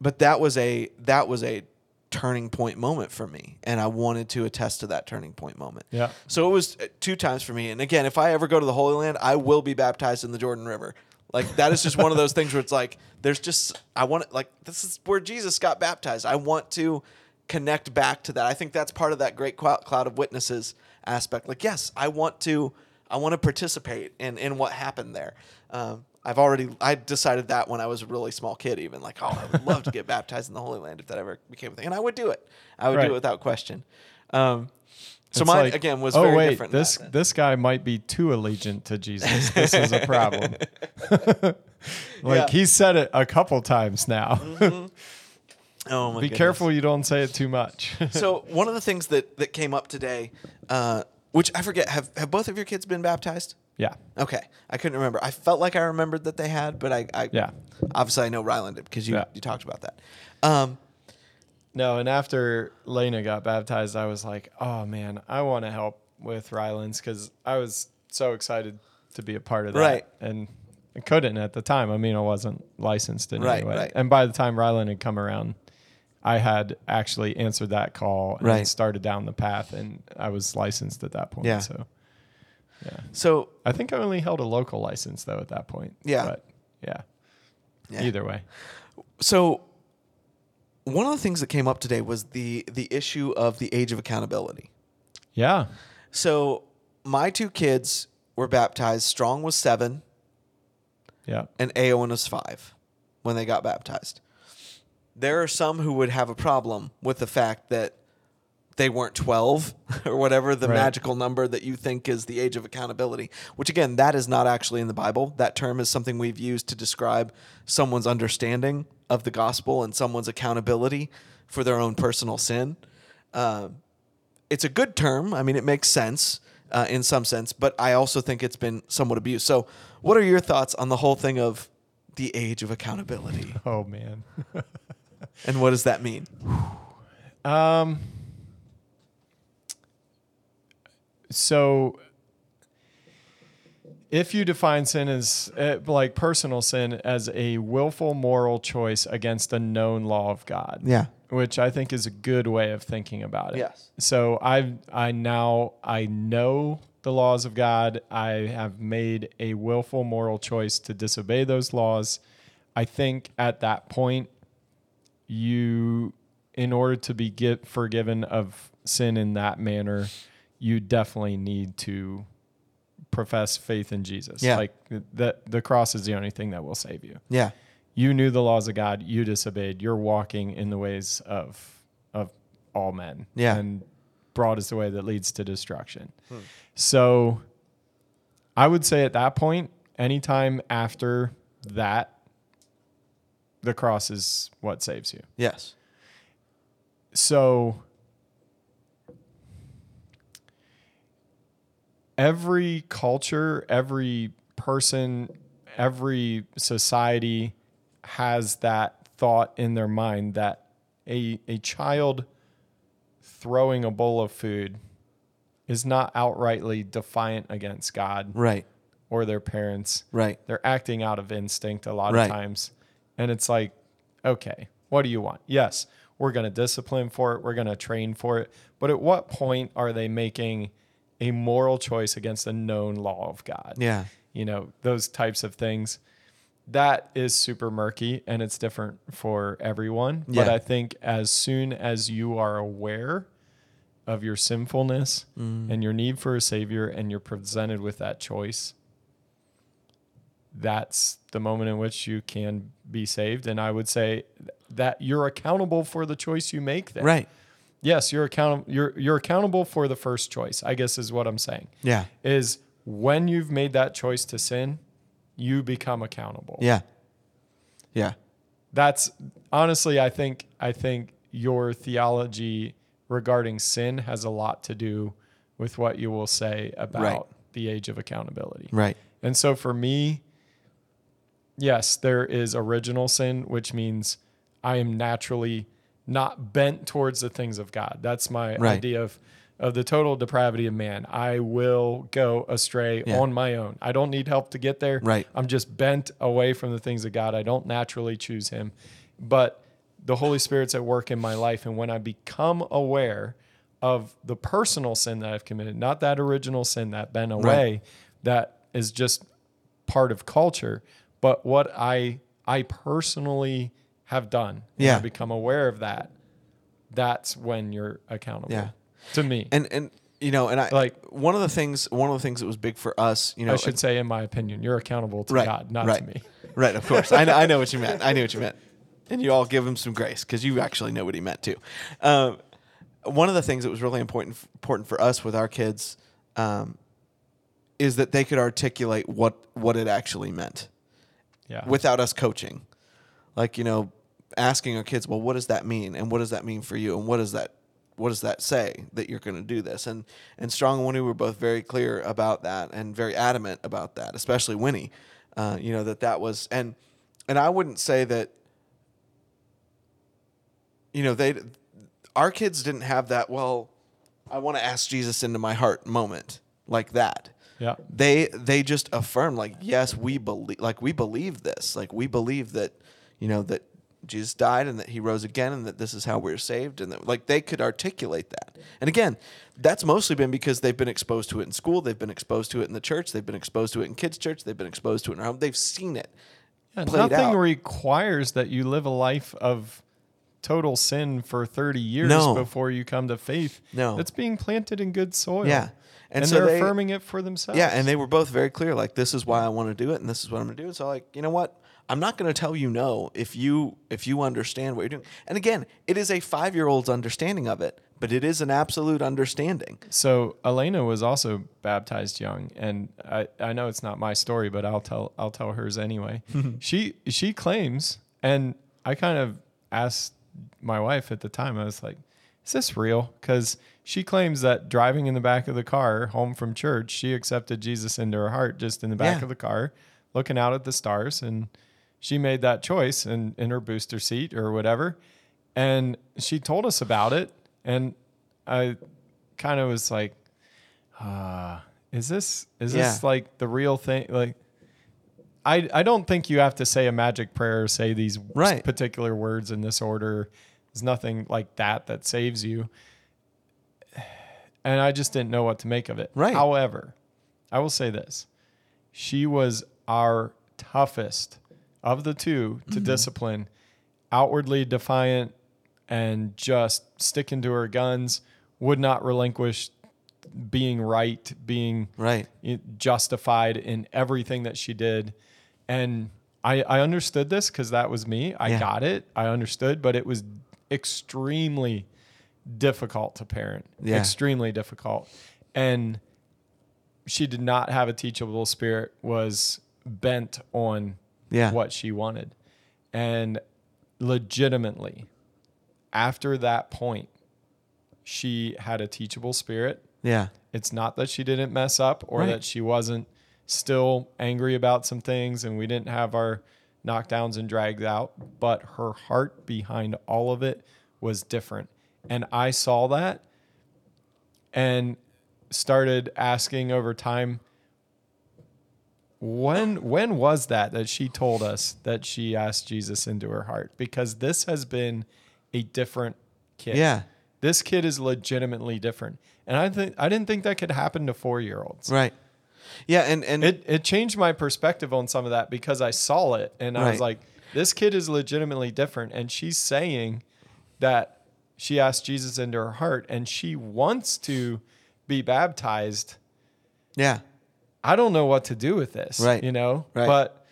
but that was a that was a turning point moment for me and i wanted to attest to that turning point moment Yeah. so it was uh, two times for me and again if i ever go to the holy land i will be baptized in the jordan river like that is just one of those things where it's like there's just i want like this is where jesus got baptized i want to connect back to that i think that's part of that great cloud of witnesses aspect like yes i want to i want to participate in in what happened there um, I've already I decided that when I was a really small kid, even like, oh, I would love to get baptized in the Holy Land if that ever became a thing, and I would do it. I would Right. do it without question. Um, so It's mine like, again was oh very wait, different. this this guy might be too allegiant to Jesus. This is a problem. like Yeah. he said it a couple times now. oh my be goodness. careful you don't say it too much. so one of the things that that came up today, uh, which I forget, have have both of your kids been baptized? yeah. Okay, I couldn't remember. I felt like I remembered that they had, but I, I Yeah. obviously I know Ryland did because you Yeah. you talked about that. Um, No, and after Lena got baptized, I was like, oh man, I want to help with Rylands because I was so excited to be a part of that. Right. And I couldn't at the time. I mean, I wasn't licensed in Right, any way. right. And by the time Ryland had come around, I had actually answered that call and Right. started down the path, and I was licensed at that point. Yeah. So, yeah. so I think I only held a local license though at that point. Yeah. But yeah. yeah. Either way. So one of the things that came up today was the the issue of the age of accountability. Yeah. So my two kids were baptized. Strong was seven, Yeah. and Aowen was five when they got baptized. There are some who would have a problem with the fact that they weren't 12 or whatever the Right. magical number that you think is the age of accountability, which again, that is not actually in the Bible. That term is something we've used to describe someone's understanding of the gospel and someone's accountability for their own personal sin. Um, it's a good term. I mean, it makes sense uh, in some sense, but I also think it's been somewhat abused. So, what are your thoughts on the whole thing of the age of accountability, Oh man. and what does that mean? Um. So, if you define sin as uh, like personal sin as a willful moral choice against a known law of God, Yeah. which I think is a good way of thinking about it. Yes. So I I now I know the laws of God. I have made a willful moral choice to disobey those laws. I think at that point you in order to be get forgiven of sin in that manner, you definitely need to profess faith in Jesus. Yeah. Like the the cross is the only thing that will save you Yeah. you knew the laws of God, you disobeyed. You're walking in the ways of of all men. Yeah. And broad is the way that leads to destruction. Hmm. So I would say at that point, anytime after that, the cross is what saves you. Yes. So every culture, every person, every society has that thought in their mind that a a child throwing a bowl of food is not outrightly defiant against God Right. or their parents. Right. They're acting out of instinct a lot Right. of times. And it's like, okay, what do you want? Yes, we're going to discipline for it, we're going to train for it. But at what point are they making a moral choice against a known law of God? Yeah. You know, those types of things. That is super murky and it's different for everyone. But I think as soon as you are aware of your sinfulness Mm. and your need for a savior and you're presented with that choice, that's the moment in which you can be saved. And I would say that you're accountable for the choice you make there. Right. Yes, you're accountable you're you're accountable for the first choice, I guess is what I'm saying. Yeah. Is when you've made that choice to sin, you become accountable. Yeah. Yeah. That's honestly I think I think your theology regarding sin has a lot to do with what you will say about Right. the age of accountability. Right. And so for me, yes, there is original sin, which means I am naturally not bent towards the things of God. That's my Right. idea of of the total depravity of man. I will go astray Yeah. on my own. I don't need help to get there. Right. I'm just bent away from the things of God. I don't naturally choose him. But the Holy Spirit's at work in my life and when I become aware of the personal sin that I've committed, not that original sin that bent away that is just part of culture, but what I I personally have done. and Yeah. Become aware of that. That's when you're accountable. Yeah. To me. And and you know, and I Like- one of the things one of the things that was big for us, you know, I should say, in my opinion, you're accountable to right, God, not right, to me. Right, of course. I know, I know what you meant. I knew what you meant. And you all give him some grace because you actually know what he meant too. Um, one of the things that was really important important for us with our kids um, is that they could articulate what what it actually meant Yeah. without us coaching. Like you know, asking our kids, well, what does that mean, and what does that mean for you, and what does that what does that say that you're going to do this? And and Strong and Winnie were both very clear about that and very adamant about that, especially Winnie. Uh, you know that that was and and I wouldn't say that. You know they, our kids didn't have that. Well, I want to ask Jesus into my heart moment like that yeah. they they just affirm like yes we believe like we believe this like we believe that you know that jesus died and that he rose again and that this is how we're saved and that like they could articulate that and again that's mostly been because they've been exposed to it in school they've been exposed to it in the church they've been exposed to it in kids church they've been exposed to it in their home they've seen it Yeah, nothing out. requires that you live a life of total sin for 30 years No. before you come to faith. No. It's being planted in good soil. Yeah. And And, so they're they- affirming it for themselves. Yeah, and they were both very clear. Like, this is why I want to do it, and this is what I'm going to do. So, like, you know what? I'm not going to tell you no if you if you understand what you're doing. And again, it is a five year old's understanding of it, but it is an absolute understanding. So Elena was also baptized young, and I, I know it's not my story, but I'll tell I'll tell hers anyway. she she claims, and I kind of asked my wife at the time, I was like, is this real? Because she claims that driving in the back of the car home from church, she accepted Jesus into her heart just in the back Yeah. of the car, looking out at the stars. And she made that choice in, in her booster seat or whatever. And she told us about it. And I kind of was like, ah, is this, is Yeah. this like the real thing? Like, I, I don't think you have to say a magic prayer or say these Right. particular words in this order. There's nothing like that that saves you. And I just didn't know what to make of it. Right. However, I will say this she was our toughest of the two to Mm-hmm. discipline, outwardly defiant and just sticking to her guns, would not relinquish being right, being Right. justified in everything that she did. And I, I understood this because that was me. I Yeah. got it. I understood, but it was extremely difficult to parent. Yeah. Extremely difficult. And she did not have a teachable spirit, was bent on Yeah. what she wanted. And legitimately, after that point, she had a teachable spirit. Yeah. It's not that she didn't mess up or Right. that she wasn't still angry about some things and we didn't have our knockdowns and drags out, but her heart behind all of it was different. And I saw that and started asking over time when when was that that she told us that she asked Jesus into her heart because this has been a different kid. Yeah. This kid is legitimately different. And I think I didn't think that could happen to 4-year-olds. Right. Yeah, and and It it changed my perspective on some of that because I saw it and I was like this kid is legitimately different and she's saying that she asked Jesus into her heart and she wants to be baptized. yeah. I don't know what to do with this, Right. you know? Right. But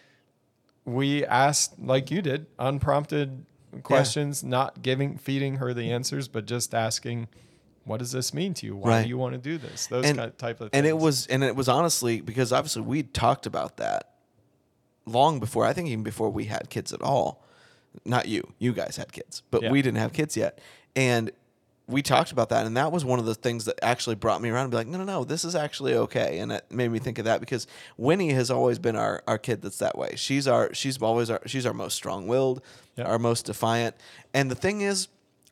we asked like you did, unprompted questions, not giving feeding her the answers, but just asking what does this mean to you? Why Right. do you want to do this? Those And- kind type of things. And it was and it was honestly because obviously we talked about that long before I think even before we had kids at all. Not you. You guys had kids, but Yeah. we didn't have kids yet. And we talked about that and that was one of the things that actually brought me around and be like, no, no, no, this is actually okay. And it made me think of that because Winnie has always been our, our kid that's that way. She's our she's always our she's our most strong willed, Yep. our most defiant. And the thing is,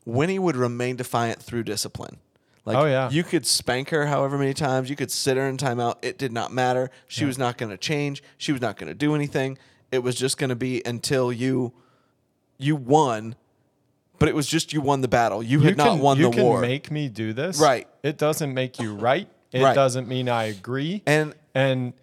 Winnie would remain defiant through discipline. Like Oh, yeah. you could spank her however many times. You could sit her in timeout. It did not matter. She was not going to change. She was not going to do anything. It was just going to be until you you won. But it was just you won the battle. You had not won the war. you can make me do this. Right. It doesn't make you right. It Right. doesn't mean I agree. and and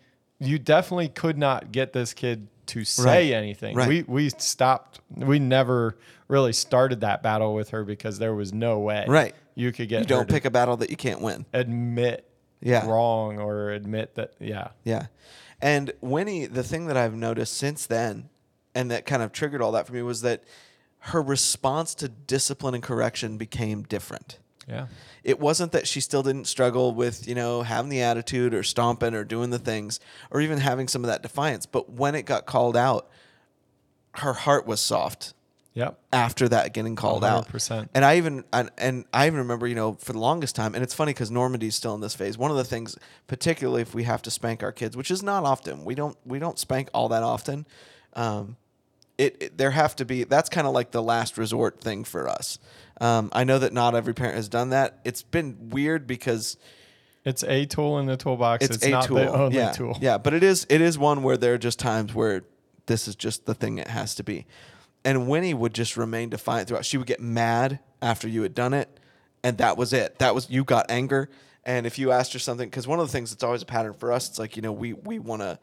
you definitely could not get this kid to say Right. anything. Right. We we stopped. We never really started that battle with her because there was no way Right. you could get you her don't to pick a battle that you can't win. admit Yeah. wrong or admit that yeah Yeah. And Winnie, the thing that I've noticed since then, and that kind of triggered all that for me, was that her response to discipline and correction became different. yeah It wasn't that she still didn't struggle with, you know, having the attitude or stomping or doing the things or even having some of that defiance. But when it got called out, her heart was soft yep after that getting called out. 100%. And I even and, and I even remember, you know, for the longest time, and it's funny because Normandy's still in this phase. One of the things, particularly if we have to spank our kids, which is not often, we don't we don't spank all that often. Um, it, it there have to be that's kind of like the last resort thing for us. Um, I know that not every parent has done that. It's been weird because it's a tool in the toolbox it's, it's, a not tool. the only yeah, tool Yeah, but it is it is one where there are just times where this is just the thing it has to be. And Winnie would just remain defiant throughout. She would get mad after you had done it, and that was it. That was you got anger. And if you asked her something, because one of the things that's always a pattern for us, it's like you know we we want to.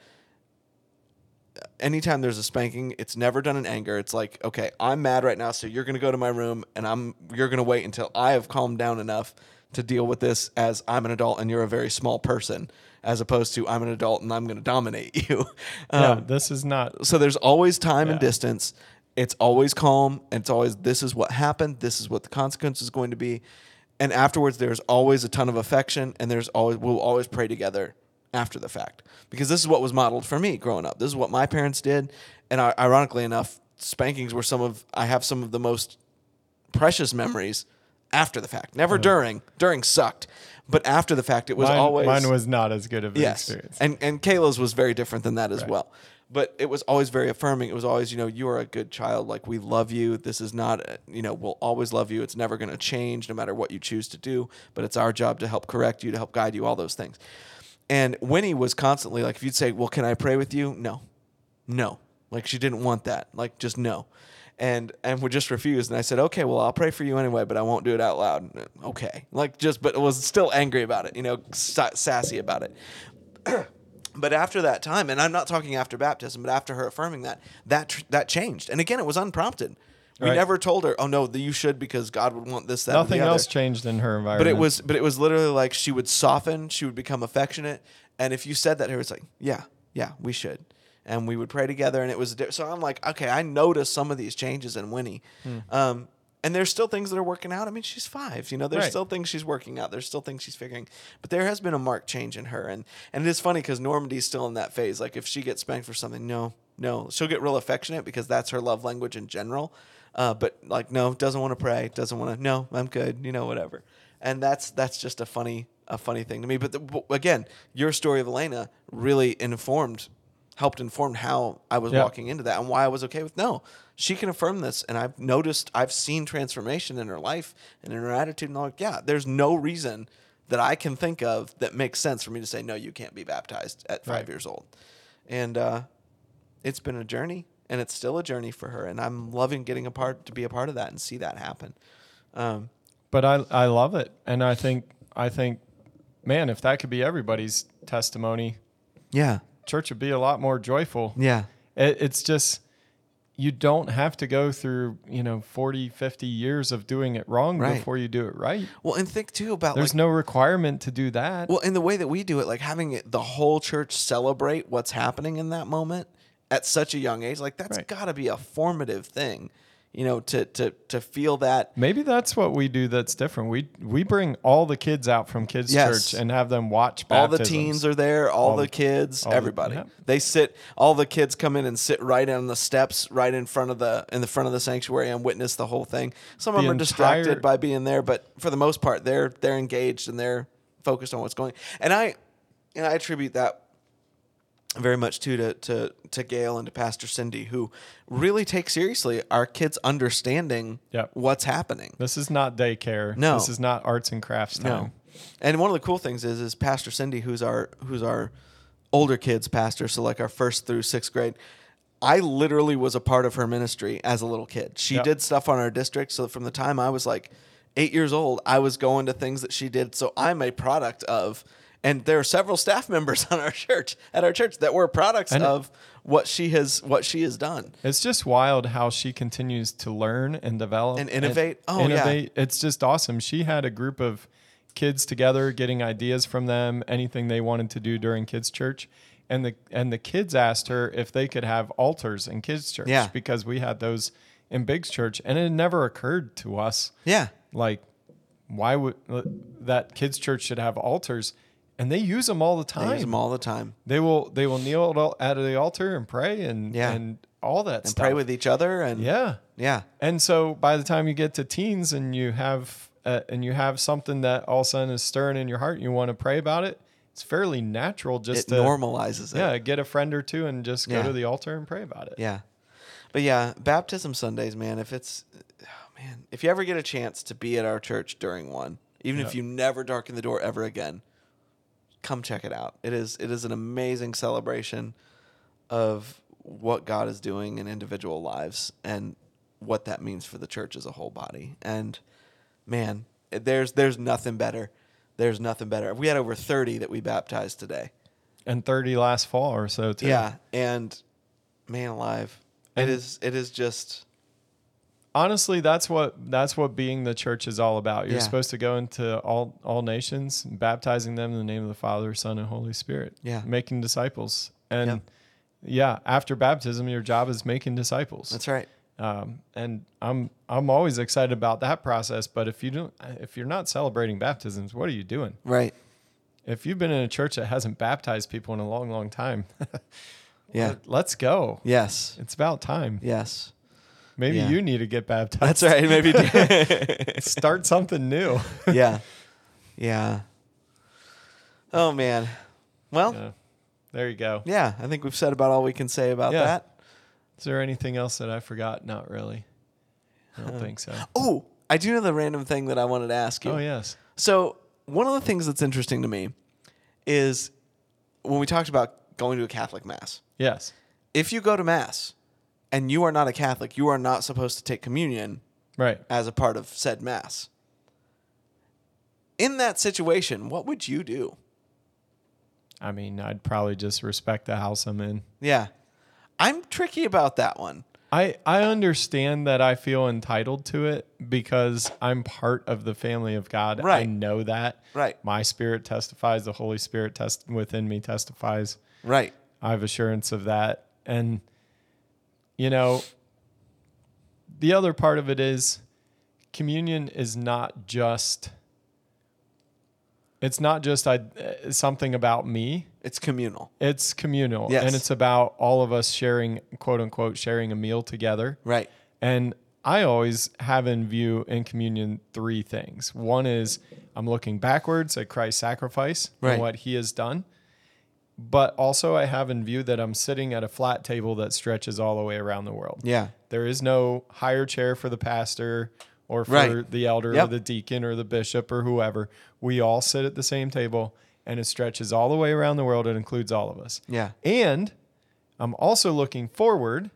Anytime there's a spanking, it's never done in anger. It's like, okay, I'm mad right now, so you're gonna go to my room, and I'm you're gonna wait until I have calmed down enough to deal with this as I'm an adult and you're a very small person, as opposed to I'm an adult and I'm gonna dominate you. yeah Um, this is not so there's always time and distance. It's always calm. And it's always this is what happened. This is what the consequence is going to be. And afterwards, there's always a ton of affection, and there's always we'll always pray together after the fact because this is what was modeled for me growing up. This is what my parents did, and ironically enough, spankings were some of I have some of the most precious memories after the fact. Never uh-huh. during. During sucked, but after the fact, it was mine, always mine was not as good of an yes. experience. And and Kayla's was very different than that as Right. well. But it was always very affirming. It was always, you know, you are a good child. Like we love you. This is not, uh, you know, we'll always love you. It's never going to change, no matter what you choose to do. But it's our job to help correct you, to help guide you, all those things. And Winnie was constantly like, if you'd say, "Well, can I pray with you?" No, no. Like she didn't want that. Like just no. And and would just refuse. And I said, okay, well, I'll pray for you anyway, but I won't do it out loud. Okay, like just, but was still angry about it. You know, sa- sassy about it. but after that time, and I'm not talking after baptism, but after her affirming that, that tr- that changed. And again, it was unprompted. We Right. never told her, oh no, you should because God would want this, that, and Nothing the other. else changed in her environment. But it was, but it was literally like she would soften, she would become affectionate, and if you said that, to her, it's like, yeah, yeah, we should, and we would pray together, and it was. So I'm like, okay, I noticed some of these changes in Winnie, Hmm. um, and there's still things that are working out. I mean, she's five, you know, there's Right. still things she's working out. There's still things she's figuring, but there has been a marked change in her, and and it is funny because Normandy's still in that phase. Like if she gets spanked for something, no, no, she'll get real affectionate because that's her love language in general. Uh, but like, no, doesn't want to pray, doesn't want to. No, I'm good, you know, whatever. And that's that's just a funny a funny thing to me. But the, but again, your story of Elena really informed, helped inform how I was Yeah. walking into that and why I was okay with no. She can affirm this, and I've noticed, I've seen transformation in her life and in her attitude. And I'm like, yeah, there's no reason that I can think of that makes sense for me to say no, you can't be baptized at five Right. years old. And uh, it's been a journey, and it's still a journey for her. And I'm loving getting a part to be a part of that and see that happen. Um, but I I love it, and I think I think, man, if that could be everybody's testimony, yeah, church would be a lot more joyful. yeah, It, it's just you don't have to go through you know 40 50 years of doing it wrong Right. before you do it right well, and think too about there's like, no requirement to do that Well, in the way that we do it, like having the whole church celebrate what's happening in that moment at such a young age, like that's Right. got to be a formative thing, you know, to to to feel that. maybe that's what we do that's different we we bring all the kids out from kids Yes. church and have them watch All the teens are there, all, All the the- kids, all the- everybody. yeah. They sit. All the kids come in and sit right on the steps, right in front of the in the front of the sanctuary, and witness the whole thing. Some of them are distracted entire- by being there, but for the most part, they're they're engaged and they're focused on what's going. And I and I attribute that very much too to, to to Gail and to Pastor Cindy, who really take seriously our kids understanding Yep. what's happening. this is not daycare No. this is not arts and crafts time No. And one of the cool things is is Pastor Cindy, who's our who's our older kids pastor, so like our first through sixth grade. I literally was a part of her ministry as a little kid. She Yep. did stuff on our district. So from the time I was like eight years old, I was going to things that she did. So I'm a product of and there are several staff members on our church at our church that were products And of what she has what she has done. It's just wild how she continues to learn and develop And innovate. Oh, yeah. It's just awesome. She had a group of kids together, getting ideas from them, anything they wanted to do during kids' church, and the and the kids asked her if they could have altars in kids' church Yeah. because we had those in Biggs Church, and it never occurred to us Yeah. like why would that kids' church should have altars, and they use them all the time. They use them all the time. They will they will kneel at the altar and pray and Yeah. and all that And stuff. pray with each other and yeah. yeah. And so by the time you get to teens and you have uh, and you have something that all of a sudden is stirring in your heart, and you want to pray about it. It's fairly natural just it to normalizes it. yeah get a friend or two and just go Yeah. to the altar and pray about it. Yeah. But yeah, baptism Sundays, man, if it's oh, man, if you ever get a chance to be at our church during one, even if you never darken the door ever again, come check it out. It is it is an amazing celebration of what God is doing in individual lives and what that means for the church as a whole body. And man, there's there's nothing better. There's nothing better. We had over 30 that we baptized today. And thirty last fall or so too. Yeah, and man alive, And- it is it is just honestly that's what that's what being the church is all about you're Yeah. supposed to go into all all nations baptizing them in the name of the father son and holy spirit Yeah. making disciples and Yep. yeah after baptism your job is making disciples that's right. um, and i'm i'm always excited about that process but if you don't if you're not celebrating baptisms what are you doing Right. if you've been in a church that hasn't baptized people in a long long time Yeah. let- let's go Yes. it's about time Yes. Maybe Yeah. you need to get baptized. That's right. Maybe. Start something new. yeah. Yeah. Oh man. Well, Yeah. There you go. yeah. I think we've said about all we can say about Yeah. that. Is there anything else that I forgot? Not really. I don't think so. Oh, I do know the random thing that I wanted to ask you. Oh yes. So one of the things that's interesting to me is when we talked about going to a Catholic mass. Yes. If you go to mass and you are not a Catholic, you are not supposed to take communion Right. as a part of said mass. In that situation, what would you do? I mean, I'd probably just respect the house I'm in. Yeah. I'm tricky about that one. I, I understand that I feel entitled to it because I'm part of the family of God. Right. I know that. Right. My spirit testifies, the Holy Spirit test within me testifies. Right. I have assurance of that. And, you know, the other part of it is communion is not just, it's not just I, uh, something about me. It's communal. It's communal. Yes. And it's about all of us sharing, quote unquote, sharing a meal together. Right. And I always have in view in communion three things. One is I'm looking backwards at Christ's sacrifice Right. and what he has done. But also, I have in view that I'm sitting at a flat table that stretches all the way around the world. Yeah. There is no higher chair for the pastor or for Right. the elder Yep. or the deacon or the bishop or whoever. We all sit at the same table and it stretches all the way around the world. It includes all of us. Yeah. And I'm also looking forward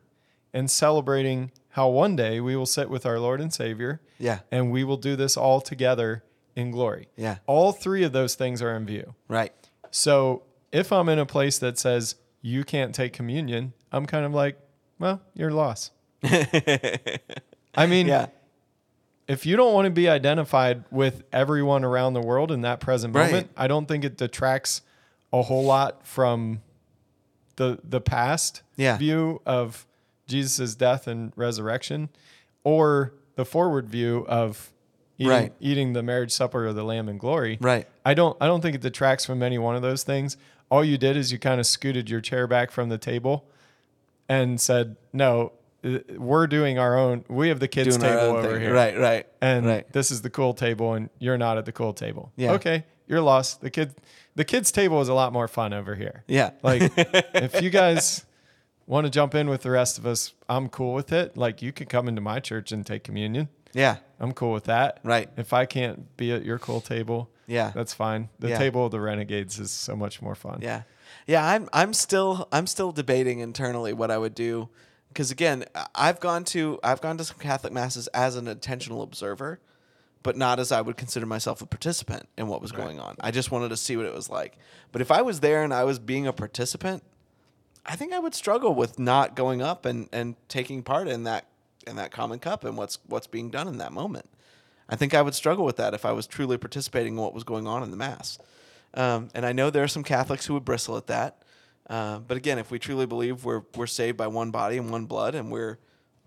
and celebrating how one day we will sit with our Lord and Savior Yeah. and we will do this all together in glory. Yeah. All three of those things are in view. Right. So if I'm in a place that says you can't take communion, I'm kind of like, well, you're lost. I mean, Yeah. if you don't want to be identified with everyone around the world in that present Right. moment, I don't think it detracts a whole lot from the the past Yeah. view of Jesus' death and resurrection or the forward view of eating, Right. eating the marriage supper of the lamb in glory. Right. I don't I don't think it detracts from any one of those things. All you did is you kind of scooted your chair back from the table and said, "No, uh, we're doing our own. We have the kids Doing table over thing. here, Right. Right. And right. this is the cool table, and you're not at the cool table. Yeah. Okay, you're lost. The kid, the kids table is a lot more fun over here. Yeah. Like, if you guys want to jump in with the rest of us, I'm cool with it. Like, you could come into my church and take communion. yeah. I'm cool with that. Right. If I can't be at your cool table, Yeah. that's fine. The Yeah. table of the renegades is so much more fun. Yeah, yeah. I'm I'm still I'm still debating internally what I would do because again I've gone to I've gone to some Catholic masses as an intentional observer, but not as I would consider myself a participant in what was going on. I just wanted to see what it was like. But if I was there and I was being a participant, I think I would struggle with not going up and, and taking part in that in that common cup and what's what's being done in that moment. I think I would struggle with that if I was truly participating in what was going on in the mass. Um, and I know there are some Catholics who would bristle at that. Uh, but again, if we truly believe we're we're saved by one body and one blood, and we're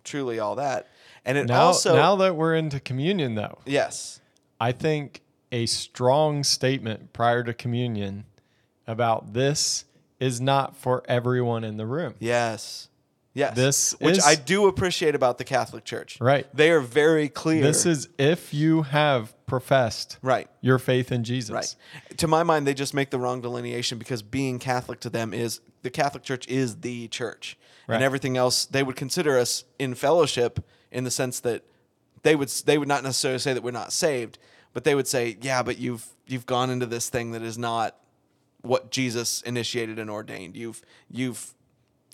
truly all that, and it Now, also now that we're into communion, though, yes, I think a strong statement prior to communion about this is not for everyone in the room. yes, yes, This which is- I do appreciate about the Catholic Church. Right. they are very clear. This is if you have professed right. your faith in Jesus. Right. To my mind, they just make the wrong delineation because being Catholic to them is the Catholic Church is the church, Right. and everything else they would consider us in fellowship in the sense that they would they would not necessarily say that we're not saved, but they would say, yeah, but you've you've gone into this thing that is not what Jesus initiated and ordained. You've you've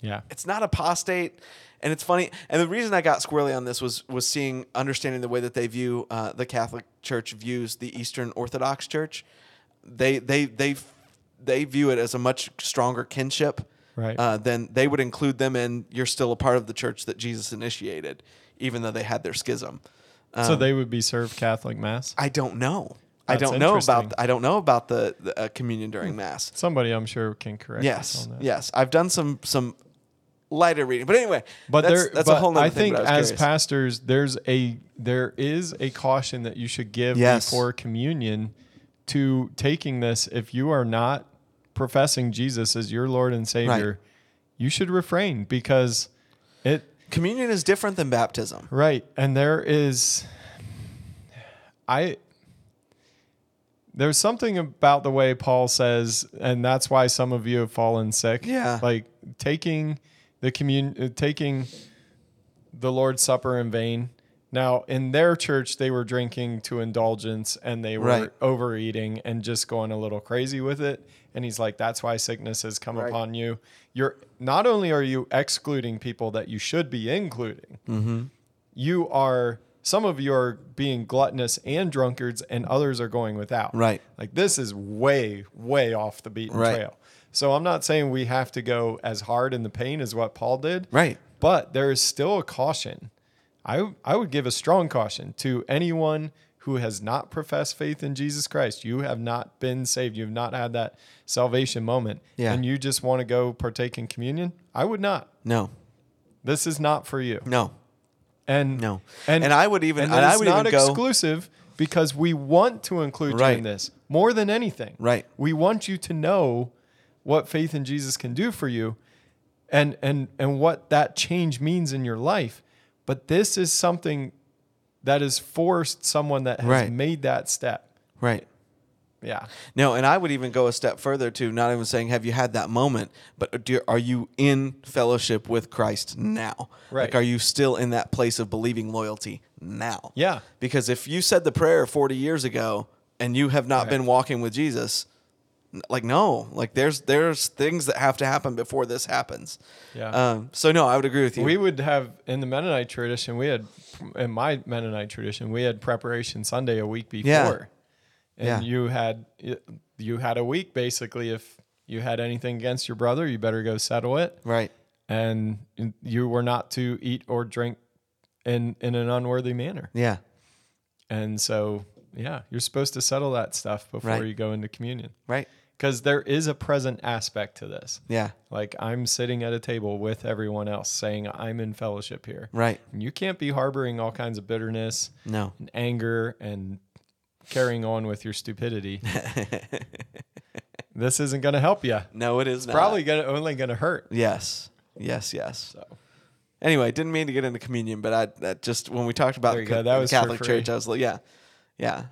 Yeah. it's not apostate and it's funny and the reason i got squarely on this was was seeing understanding the way that they view uh, the catholic church views the eastern orthodox church they they they they view it as a much stronger kinship Right. uh, then they would include them in you're still a part of the church that jesus initiated even though they had their schism so Um, they would be served Catholic Mass? i don't know i don't know about interesting. i don't know about the, the uh, communion during mass Somebody I'm sure can correct us yes on that. yes i've done some some lighter reading but anyway But that's, there, that's but a whole nother I thing, think was as curious. pastors, there's a there is a caution that you should give Yes. before communion to taking this. If you are not professing Jesus as your Lord and Savior, you should refrain because it Communion is different than baptism. Right. And there is I there's something about the way Paul says and that's why some of you have fallen sick. Yeah. Like taking the commun uh, taking the Lord's Supper in vain. Now, in their church, they were drinking to indulgence and they were Right. overeating and just going a little crazy with it. And he's like, that's why sickness has come Right. upon you. You're not only are you excluding people that you should be including, Mm-hmm. you are some of you are being gluttonous and drunkards, and others are going without. Right. Like this is way, way off the beaten Right. trail. So I'm not saying we have to go as hard in the pain as what Paul did. Right. But there is still a caution. I I would give a strong caution to anyone who has not professed faith in Jesus Christ. You have not been saved. You have not had that salvation moment. Yeah. And you just want to go partake in communion. I would not. No. This is not for you. No. And No. And I would even- and and I would not even go- exclusive because we want to include you in this more than anything. Right. We want you to know what faith in Jesus can do for you and and and what that change means in your life. But this is something that has forced someone that has Right. made that step. Right. Yeah. No, and I would even go a step further to not even saying, "Have you had that moment?" But do, are you in fellowship with Christ now? Right. Like, are you still in that place of believing loyalty now? Yeah. Because if you said the prayer forty years ago and you have not Right. been walking with Jesus, like no, like there's there's things that have to happen before this happens. Yeah. Um. So no, I would agree with you. We would have in the Mennonite tradition, we had in my Mennonite tradition, we had preparation Sunday a week before. Yeah. And Yeah. you had you had a week basically if you had anything against your brother, you better go settle it. right. And you were not to eat or drink in in an unworthy manner. Yeah. And so, yeah, you're supposed to settle that stuff before Right. you go into communion. Right. Cuz there is a present aspect to this. Yeah. Like I'm sitting at a table with everyone else saying I'm in fellowship here. Right. And you can't be harboring all kinds of bitterness No. and anger and carrying on with your stupidity. this isn't going to help you. No, it is not. Probably gonna, only going to hurt. Yes. Yes. Yes. So Anyway, didn't mean to get into communion, but I that just when we talked about the, you go. ca- That the Catholic. Church, I was like, yeah, yeah.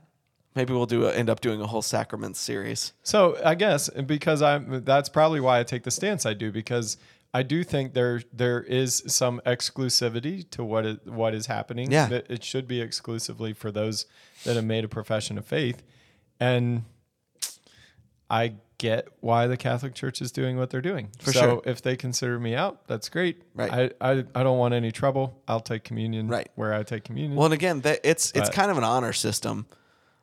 Maybe we'll do a, end up doing a whole sacraments series. So I guess because I'm that's probably why I take the stance I do because I do think there there is some exclusivity to what is, what is happening. Yeah. That it should be exclusively for those that have made a profession of faith, and I get why the Catholic Church is doing what they're doing. For so sure. if they consider me out, that's great. Right. I, I I don't want any trouble. I'll take communion. Right. Where I take communion. Well, and again, that it's it's kind of an honor system.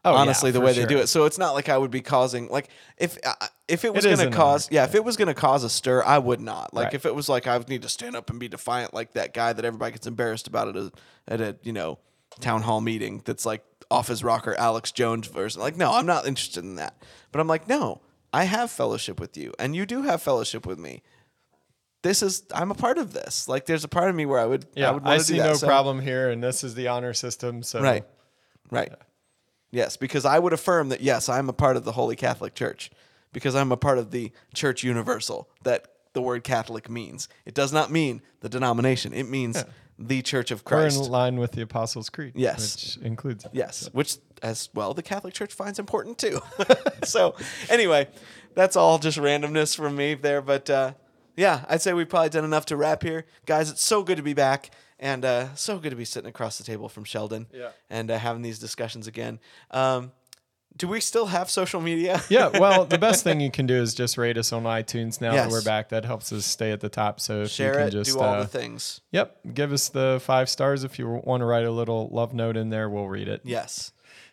Oh, yeah, honestly, the for way they do it. So it's not like I would be causing like if if it was It gonna cause yeah if it was going to cause a stir, I would not. Like Right. if it was like I would need to stand up and be defiant like that guy that everybody gets embarrassed about at a at a you know town hall meeting that's like office rocker Alex Jones version. Like no, I'm not interested in that. But I'm like no, I have fellowship with you, and you do have fellowship with me. This is I'm a part of this. Like there's a part of me where I would yeah, I would I, see do that. no So- problem here, and this is the honor system. So Right. Right. Yes, because I would affirm that yes, I'm a part of the Holy Catholic Church because I'm a part of the Church Universal that the word Catholic means. It does not mean the denomination. It means the Church of We're Christ. in line with the Apostles' Creed. Yes. Which includes. Yes, which as well the Catholic Church finds important too. so anyway, that's all just randomness from me there, but uh, yeah, I'd say we've probably done enough to wrap here, guys. It's so good to be back, and uh, so good to be sitting across the table from Sheldon, Yeah. and uh, having these discussions again. Um, do we still have social media? Yeah, well, the best thing you can do is just rate us on iTunes now Yes. that we're back. That helps us stay at the top. So if Share you can it, just do all uh, the things. Yep, give us the five stars if you want to write a little love note in there, we'll read it. Yes,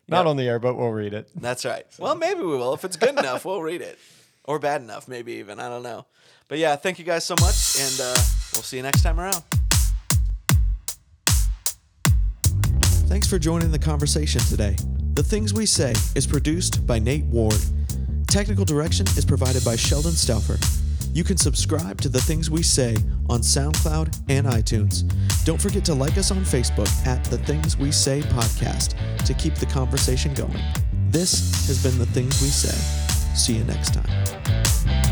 Not Yep. on the air, but we'll read it. that's right. Well, maybe we will if it's good enough. We'll read it, or bad enough, maybe even. I don't know. But yeah, thank you guys so much, and uh, we'll see you next time around. Thanks for joining the conversation today. The Things We Say is produced by Nate Ward. Technical direction is provided by Sheldon Stauffer. You can subscribe to The Things We Say on SoundCloud and iTunes. Don't forget to like us on Facebook at The Things We Say Podcast to keep the conversation going. This has been The Things We Say. See you next time.